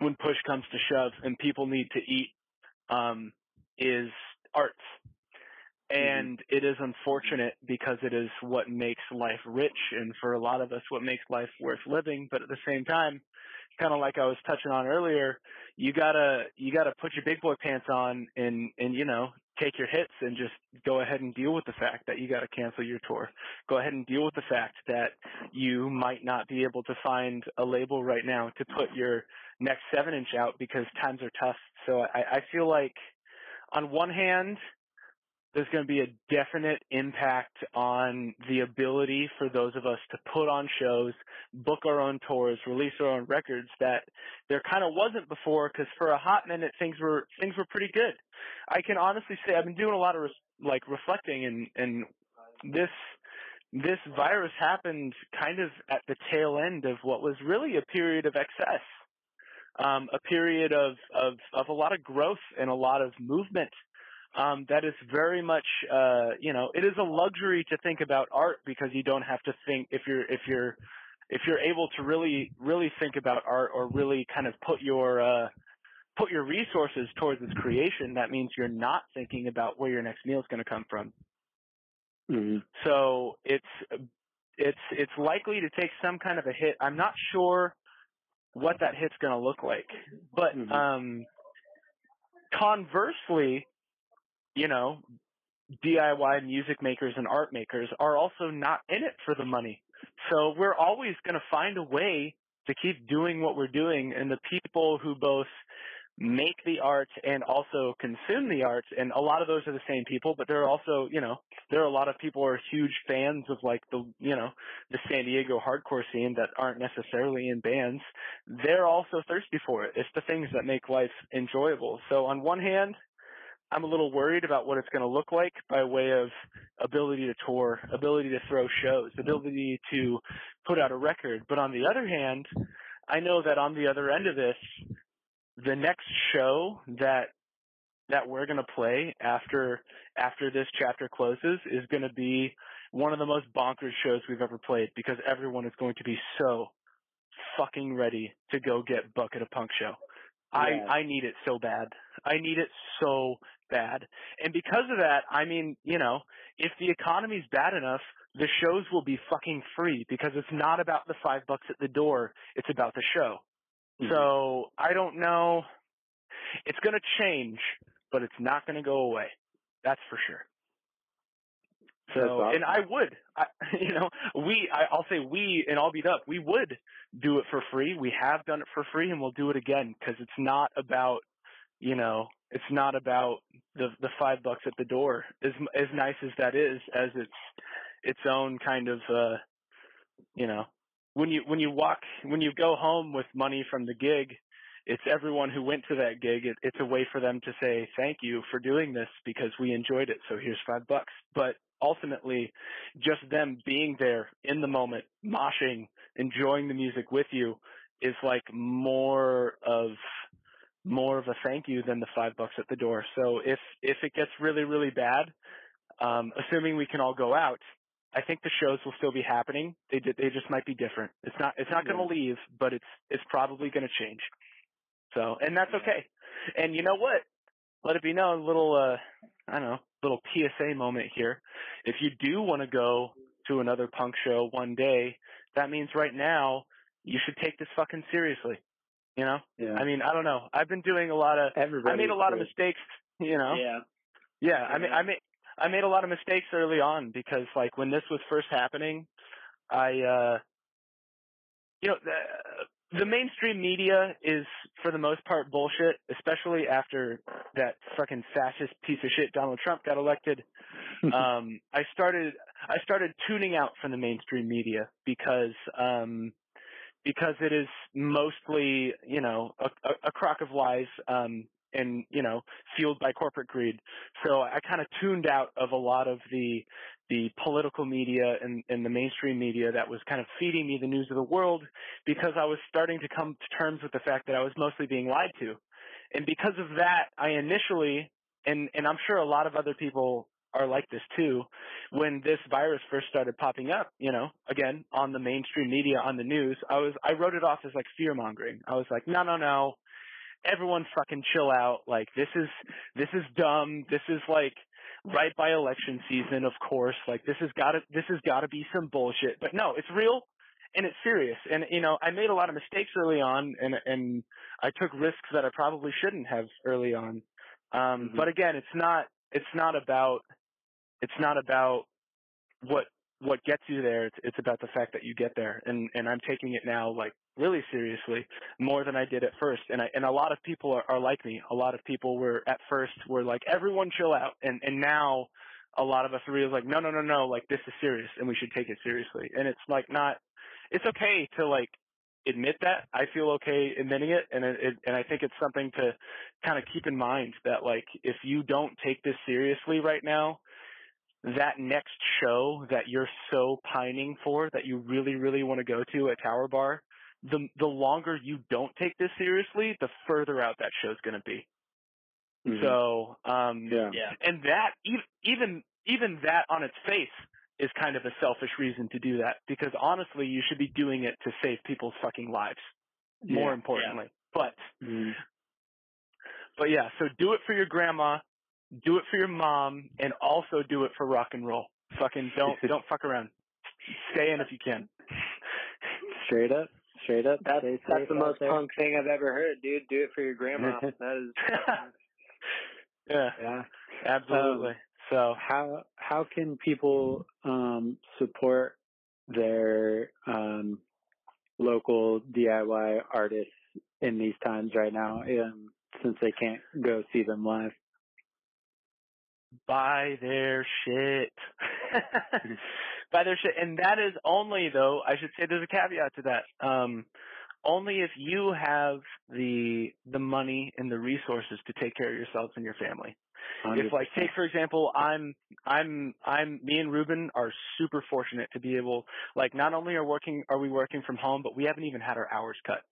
when push comes to shove and people need to eat um is arts and it is unfortunate because it is what makes life rich and for a lot of us what makes life worth living but at the same time kind of like I was touching on earlier, you gotta you gotta put your big boy pants on and and you know take your hits and just go ahead and deal with the fact that you got to cancel your tour. Go ahead and deal with the fact that you might not be able to find a label right now to put your next seven inch out because times are tough. So I, I feel like on one hand, there's going to be a definite impact on the ability for those of us to put on shows, book our own tours, release our own records that there kind of wasn't before because for a hot minute things were things were pretty good. I can honestly say I've been doing a lot of res- like reflecting and and this this virus happened kind of at the tail end of what was really a period of excess. Um, a period of, of, of a lot of growth and a lot of movement um, that is very much, uh, you know, it is a luxury to think about art because you don't have to think if you're if you're if you're able to really really think about art or really kind of put your uh, put your resources towards its creation. That means you're not thinking about where your next meal is going to come from. Mm-hmm. So it's it's it's likely to take some kind of a hit. I'm not sure what that hit's going to look like, but Mhm. um, conversely, you know, DIY music makers and art makers are also not in it for the money. So we're always going to find a way to keep doing what we're doing and the people who both make the art and also consume the art and a lot of those are the same people but there are also you know there are a lot of people who are huge fans of like the you know the San Diego hardcore scene that aren't necessarily in bands. They're also thirsty for it. It's the things that make life enjoyable. So on one hand I'm a little worried about what it's going to look like by way of ability to tour, ability to throw shows, ability to put out a record. But on the other hand, I know that on the other end of this, the next show that that we're going to play after after this chapter closes is going to be one of the most bonkers shows we've ever played because everyone is going to be so fucking ready to go get Bucket a Punk show. I I need it so bad. I need it so bad. And because of that, I mean, you know, if the economy's bad enough, the shows will be fucking free because it's not about the 5 bucks at the door, it's about the show. Mhm. So, I don't know it's going to change, but it's not going to go away. That's for sure. So, awesome. and I would, I, you know, we, I, I'll say we, and I'll beat up, we would do it for free. We have done it for free and we'll do it again because it's not about, you know, it's not about the, the five bucks at the door. As, as nice as that is, as its, its own kind of, uh, you know, when you, when you walk, when you go home with money from the gig, it's everyone who went to that gig. It, it's a way for them to say thank you for doing this because we enjoyed it. So here's five bucks. But ultimately, just them being there in the moment, moshing, enjoying the music with you, is like more of more of a thank you than the five bucks at the door. So if if it gets really really bad, um, assuming we can all go out, I think the shows will still be happening. They they just might be different. It's not it's not going to leave, but it's it's probably going to change. So, and that's okay. And you know what? Let it be known, a little, uh, I don't know, little PSA moment here. If you do want to go to another punk show one day, that means right now you should take this fucking seriously. You know? yeah. I mean, I don't know. I've been doing a lot of, Everybody. I made a lot of mistakes, you know? Yeah. Yeah, I mean, I made I made a lot of mistakes early on because, like, when this was first happening, I, uh, you know, the, mainstream media is for the most part bullshit, especially after that fucking fascist piece of shit Donald Trump got elected. um, I started I started tuning out from the mainstream media because um, because it is mostly you know a, a, a crock of lies um, and you know fueled by corporate greed. So I kind of tuned out of a lot of the the political media and, and the mainstream media that was kind of feeding me the news of the world because I was starting to come to terms with the fact that I was mostly being lied to. And because of that, I initially, and, and I'm sure a lot of other people are like this too, when this virus first started popping up, you know, again, on the mainstream media, on the news, I was, I wrote it off as like fear mongering. I was like, no, no, no, everyone fucking chill out. Like this is, this is dumb. This is like, right by election season, of course. Like this has got to this has got to be some bullshit. But no, it's real, and it's serious. And you know, I made a lot of mistakes early on, and and I took risks that I probably shouldn't have early on. Um, Mhm. But again, it's not it's not about it's not about what what gets you there. It's, it's about the fact that you get there, and and I'm taking it now like really seriously more than I did at first. And I and a lot of people are, are like me. A lot of people were at first were like everyone chill out, and and now a lot of us are really like no no no no like this is serious and we should take it seriously. And it's like not it's okay to like admit that. I feel okay admitting it, and it, it and I think it's something to kind of keep in mind that like if you don't take this seriously right now, that next show that you're so pining for that you really really want to go to at Tower Bar, the the longer you don't take this seriously, the further out that show's going to be. Mhm. So, um yeah. Yeah. and that ev- even even that on its face is kind of a selfish reason to do that because honestly you should be doing it to save people's fucking lives more Yeah. importantly but Mhm. but yeah so do it for your grandma do it for your mom and also do it for rock and roll fucking don't don't fuck around stay in if you can Straight up. Straight up. That's that's the most there. punk thing I've ever heard, dude. Do it for your grandma. that is yeah Yeah. absolutely so How how can people um, support their um, local DIY artists in these times right now, um, since they can't go see them live? buy their shit. buy their shit. And that is only though, I should say there's a caveat to that. Um only if you have the the money and the resources to take care of yourselves and your family. If like 100%. take for example, I'm I'm I'm me and Ruben are super fortunate to be able like not only are working are we working from home, but we haven't even had our hours cut.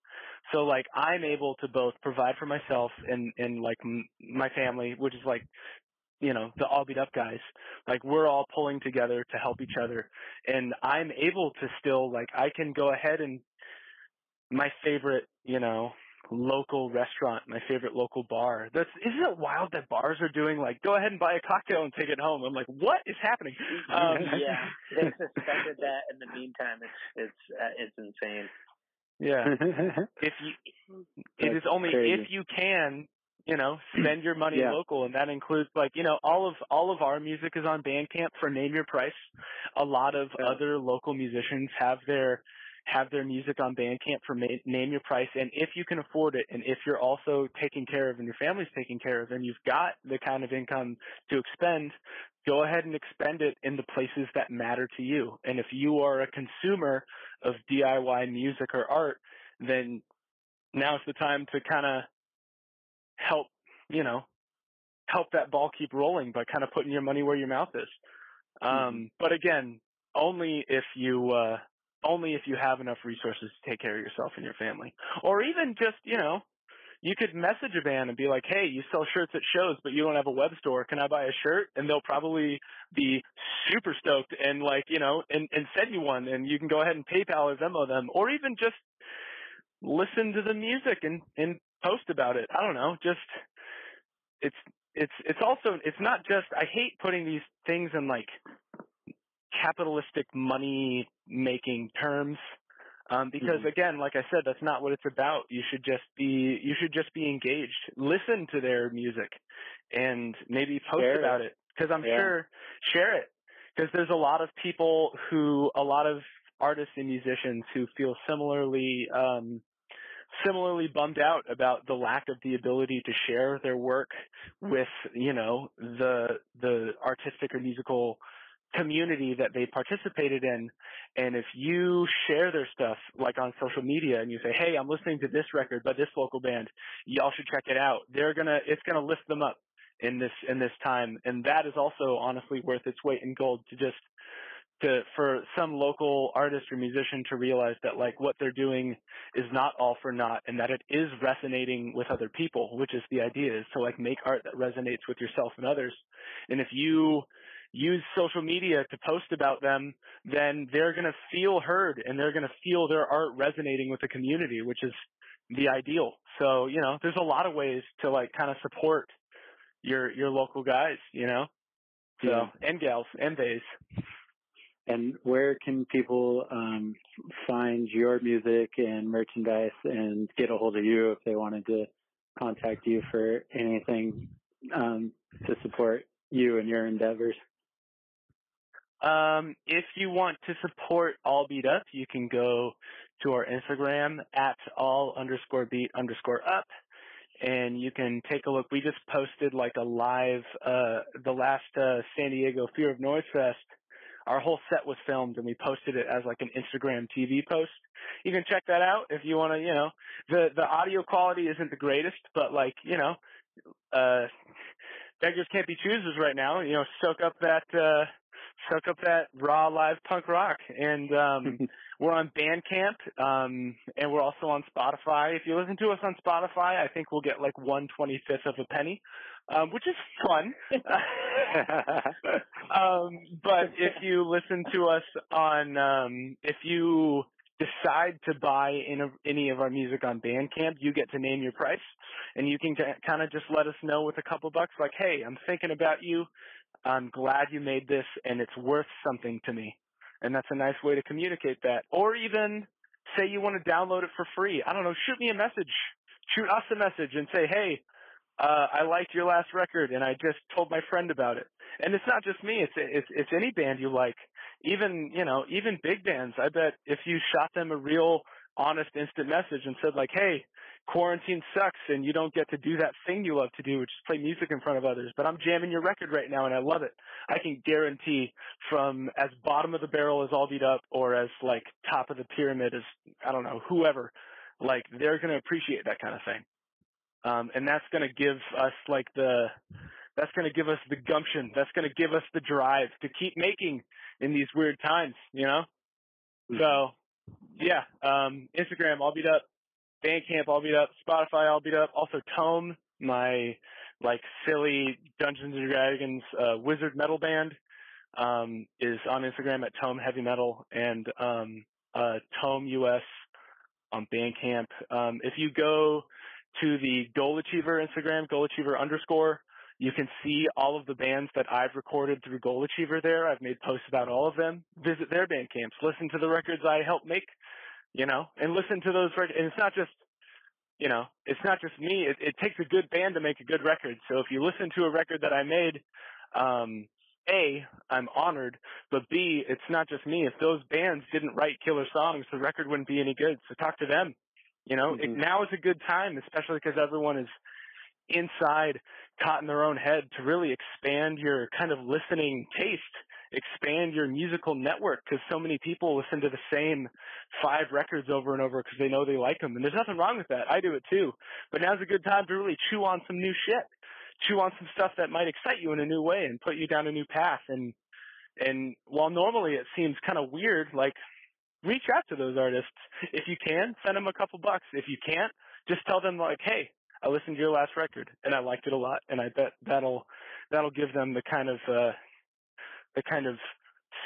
So like I'm able to both provide for myself and and like m- my family, which is like you know the all beat up guys. Like we're all pulling together to help each other, and I'm able to still like I can go ahead and my favorite you know local restaurant, my favorite local bar. That's isn't it wild that bars are doing like go ahead and buy a cocktail and take it home. I'm like, what is happening? Um, yeah. They suspended that in the meantime. It's it's uh, it's insane. yeah. If you, it is only crazy. if you can, you know, spend your money Yeah. local, and that includes like you know all of all of our music is on Bandcamp for Name Your Price. A lot of Yeah. other local musicians have their have their music on Bandcamp for ma- Name Your Price, and if you can afford it, and if you're also taken care of and your family's taken care of, and you've got the kind of income to expend, go ahead and expend it in the places that matter to you. And if you are a consumer of DIY music or art, then now's the time to kind of help, you know, help that ball keep rolling by kind of putting your money where your mouth is. Um, but again, only if you, uh, only if you have enough resources to take care of yourself and your family. Or even just, you know, you could message a band and be like, hey, you sell shirts at shows, but you don't have a web store. Can I buy a shirt? And they'll probably be super stoked and like, you know, and, and send you one and you can go ahead and PayPal or Venmo them or even just listen to the music and, and post about it. I don't know. Just, it's, it's, it's also, it's not just, I hate putting these things in like capitalistic money making terms. Um, because Mhm. again, like I said, that's not what it's about. You should just be you should just be engaged. Listen to their music, and maybe post Share about it. Because I'm Yeah. sure share it. Because there's a lot of people who, a lot of artists and musicians who feel similarly um, similarly bummed out about the lack of the ability to share their work with you know the the artistic or musical community that they participated in. And if you share their stuff like on social media and you say hey i'm listening to this record by this local band. Y'all should check it out. They're gonna it's gonna lift them up in this in this time. And that is also honestly worth its weight in gold to just to for some local artist or musician to realize that like what they're doing is not all for naught and that it is resonating with other people which is the idea is to like make art that resonates with yourself and others. And if you use social media to post about them then they're going to feel heard and they're going to feel their art resonating with the community which is the ideal. So you know there's a lot of ways to like kind of support your your local guys you know? So Yeah. and gals and days and where can people um, find your music and merchandise and get a hold of you if they wanted to contact you for anything um, to support you and your endeavors? Um, if you want to support All Beat Up, you can go to our Instagram at all underscore beat underscore up and you can take a look. We just posted like a live, uh, the last, uh, San Diego Fear of Noise Fest. Our whole set was filmed and we posted it as like an Instagram TV post. You can check that out if you want to, you know, the, the audio quality isn't the greatest, but like, you know, uh, beggars can't be choosers right now. You know, soak up that, uh, soak up that raw live punk rock. And um, we're on Bandcamp, um, and we're also on Spotify. If you listen to us on Spotify, I think we'll get like one twenty fifth of a penny, um, which is fun. um, but if you listen to us on, um, if you decide to buy in a, any of our music on Bandcamp, you get to name your price, and you can kind of just let us know with a couple bucks, like, "Hey, I'm thinking about you. I'm glad you made this and it's worth something to me. And that's a nice way to communicate that. Or even say you want to download it for free. I don't know, shoot me a message. Shoot us a message and say, hey, uh, I liked your last record and I just told my friend about it. And it's not just me, it's, it's, it's any band you like. Even, you know, even big bands. I bet if you shot them a real honest instant message and said like, hey, quarantine sucks and you don't get to do that thing you love to do, which is play music in front of others. But I'm jamming your record right now and I love it. I can guarantee from as bottom of the barrel as All Beat Up or as like top of the pyramid as, I don't know, whoever, like they're going to appreciate that kind of thing. Um, and that's going to give us like the, that's going to give us the gumption. That's going to give us the drive to keep making in these weird times, you know? Mm-hmm. So yeah, um, Instagram, All Beat Up, Bandcamp, All Beat Up, Spotify, All Beat Up. Also, Tome, my like silly Dungeons and Dragons uh, wizard metal band, um, is on Instagram at Tome Heavy Metal and um, uh, Tome US on Bandcamp. Um, if you go to the Goal Achiever Instagram, Goal Achiever underscore, you can see all of the bands that I've recorded through Goal Achiever there. I've made posts about all of them. Visit their Bandcamps. Listen to the records I helped make you know, and listen to those records. And it's not just, you know, it's not just me. It, it takes a good band to make a good record. So if you listen to a record that I made, um, a, I'm honored, but B, it's not just me. If those bands didn't write killer songs, the record wouldn't be any good. So talk to them. You know, mm-hmm. it, now is a good time, especially because everyone is inside, caught in their own head to really expand your kind of listening taste expand your musical network because so many people listen to the same five records over and over because they know they like them. And there's nothing wrong with that. I do it too. But now's a good time to really chew on some new shit, chew on some stuff that might excite you in a new way and put you down a new path. And and while normally it seems kind of weird, like reach out to those artists if you can. Send them a couple bucks. If you can't, just tell them like, hey, I listened to your last record and I liked it a lot, and I bet that'll that'll give them the kind of uh, the kind of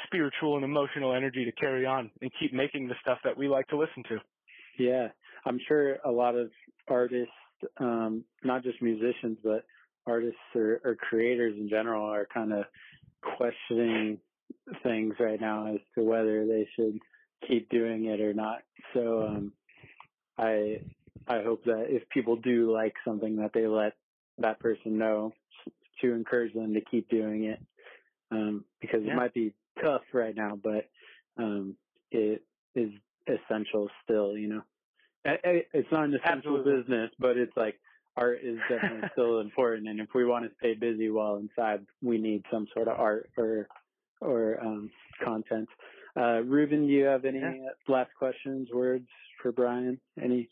spiritual and emotional energy to carry on and keep making the stuff that we like to listen to. Yeah, I'm sure a lot of artists, um, not just musicians, but artists or, or creators in general are kind of questioning things right now as to whether they should keep doing it or not. So, um, I, I hope that if people do like something that they let that person know to encourage them to keep doing it um, because yeah. it might be tough right now, but um, it is essential still. You know, it's not an essential Absolutely. business, but it's like art is definitely still important. And if we want to stay busy while inside, we need some sort of art or or um, content. Uh, Ruben, do you have any yeah. last questions, words for Brian? Any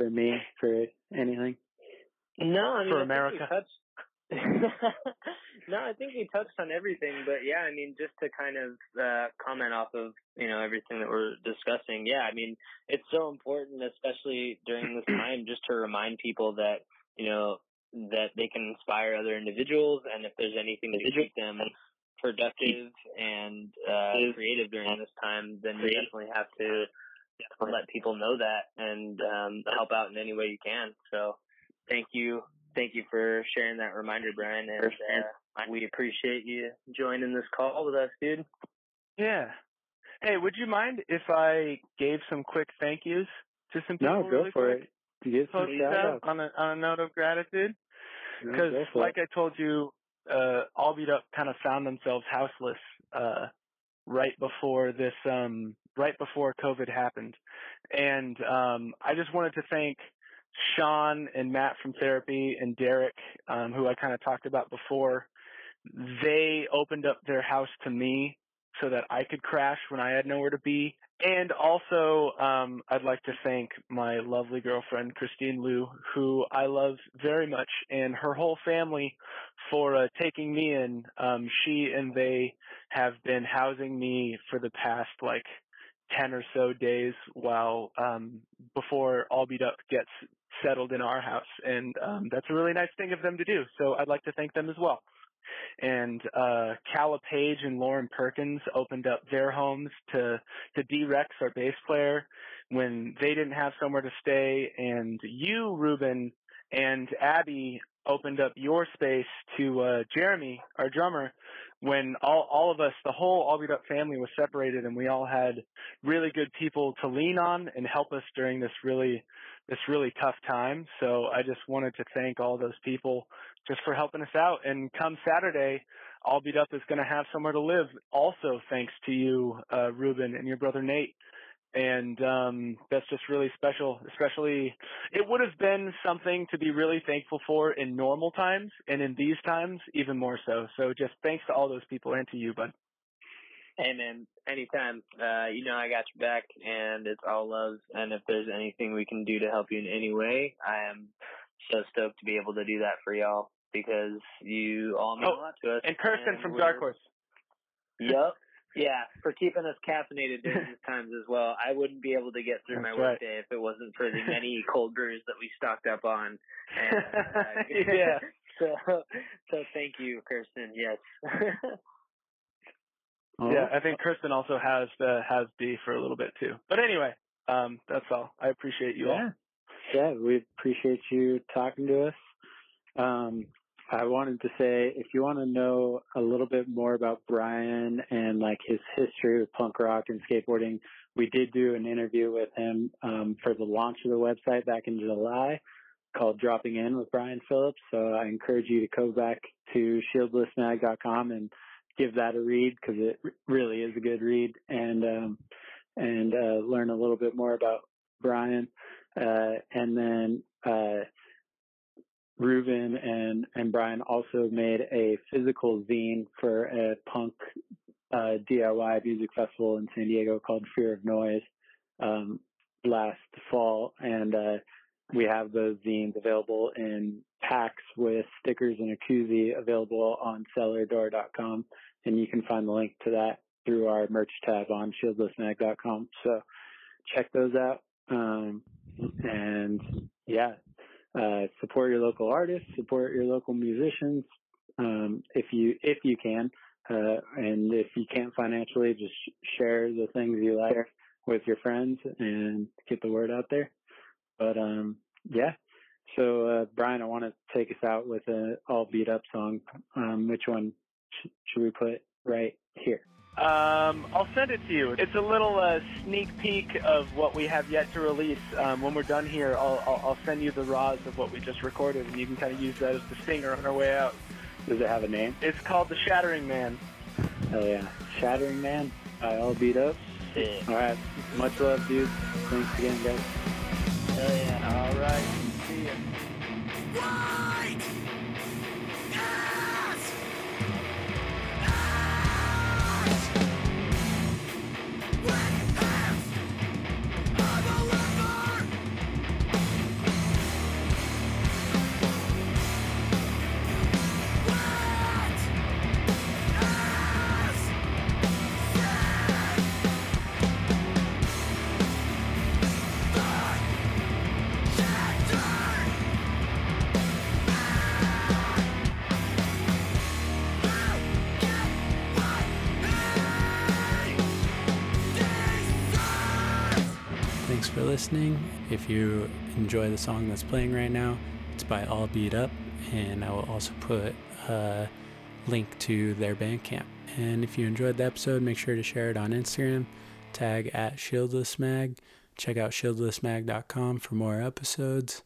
for me, for anything? No, I mean, for America. no, I think we touched on everything, but yeah, I mean, just to kind of uh, comment off of you know everything that we're discussing. Yeah, I mean, it's so important, especially during this time, just to remind people that you know that they can inspire other individuals, and if there's anything to keep them productive and uh, creative during this time, then you definitely have to let people know that and um, help out in any way you can. So, thank you thank you for sharing that reminder, Brian. And uh, we appreciate you joining this call with us, dude. Yeah. Hey, would you mind if I gave some quick thank yous to some people? No, go really for quick? it. Give some Post shout that on a on a note of gratitude. Because, go like it. I told you, uh, All Beat Up kind of found themselves houseless uh, right before this, um, right before COVID happened, and um, I just wanted to thank Sean and Matt from therapy and Derek, um, who I kind of talked about before. They opened up their house to me so that I could crash when I had nowhere to be. And also, um, I'd like to thank my lovely girlfriend, Christine Liu, who I love very much, and her whole family for uh, taking me in. Um, she and they have been housing me for the past like 10 or so days while, um, before All Beat Up gets settled in our house. And, um, that's a really nice thing of them to do. So I'd like to thank them as well and uh Calla Page and Lauren Perkins opened up their homes to to D-Rex, our bass player, when they didn't have somewhere to stay, and you, Ruben, and Abby opened up your space to uh Jeremy, our drummer, when all all of us, the whole All Beat Up family was separated and we all had really good people to lean on and help us during this really this really tough time. So I just wanted to thank all those people just for helping us out. And come Saturday, All Beat Up is going to have somewhere to live. Also, thanks to you, uh, Ruben, and your brother Nate. And um, that's just really special. Especially, it would have been something to be really thankful for in normal times, and in these times, even more so. So, just thanks to all those people and to you, bud. Hey man, anytime. Uh, you know I got your back, and it's all love. And if there's anything we can do to help you in any way, I am so stoked to be able to do that for y'all because you all mean Oh, a lot to us. And Kirsten and from Dark Horse. Yep. Yeah, for keeping us caffeinated during these times as well. I wouldn't be able to get through my That's right. workday if it wasn't for the many cold brews that we stocked up on. And, uh, Yeah. So, so thank you, Kirsten. Yes. Oh, Yeah, I think Kirsten also has the has D for a little bit too. But anyway, um, that's all. I appreciate you all. yeah. Yeah, we appreciate you talking to us. Um, I wanted to say if you want to know a little bit more about Brian and like his history with punk rock and skateboarding, we did do an interview with him um, for the launch of the website back in July called Dropping In with Brian Phillips. So I encourage you to go back to shieldlessmag.com and give that a read because it really is a good read and um, and uh, learn a little bit more about Brian. Uh, and then uh, Ruben and and Brian also made a physical zine for a punk uh, DIY music festival in San Diego called Fear of Noise um, last fall, and uh, we have those zines available in packs with stickers and a koozie available on cellardoor.com, and you can find the link to that through our merch tab on shieldlessmag.com. So check those out. Um, and yeah, uh, support your local artists, support your local musicians, um, if you if you can, uh, and if you can't financially, just share the things you like with your friends and get the word out there. But um, yeah, so uh, Brian, I want to take us out with a all beat up song. Um, which one sh- should we put right here? Um, I'll send it to you. It's a little uh, sneak peek of what we have yet to release. Um, when we're done here, I'll, I'll, I'll send you the raws of what we just recorded, and you can kind of use that as the stinger on our way out. Does it have a name? It's called The Shattering Man. Oh yeah, Shattering Man by All Beat Up. Sick. All right, much love, dude. Thanks again, guys. Hell yeah. All right. See ya. Listening. If you enjoy the song that's playing right now, it's by All Beat Up, and I will also put a link to their Bandcamp. And if you enjoyed the episode, make sure to share it on Instagram, tag at shieldlessmag. Check out shieldlessmag.com for more episodes.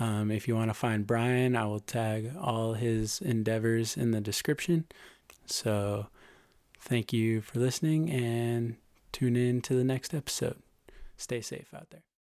Um, if you want to find Brian, I will tag all his endeavors in the description. So thank you for listening and tune in to the next episode. Stay safe out there.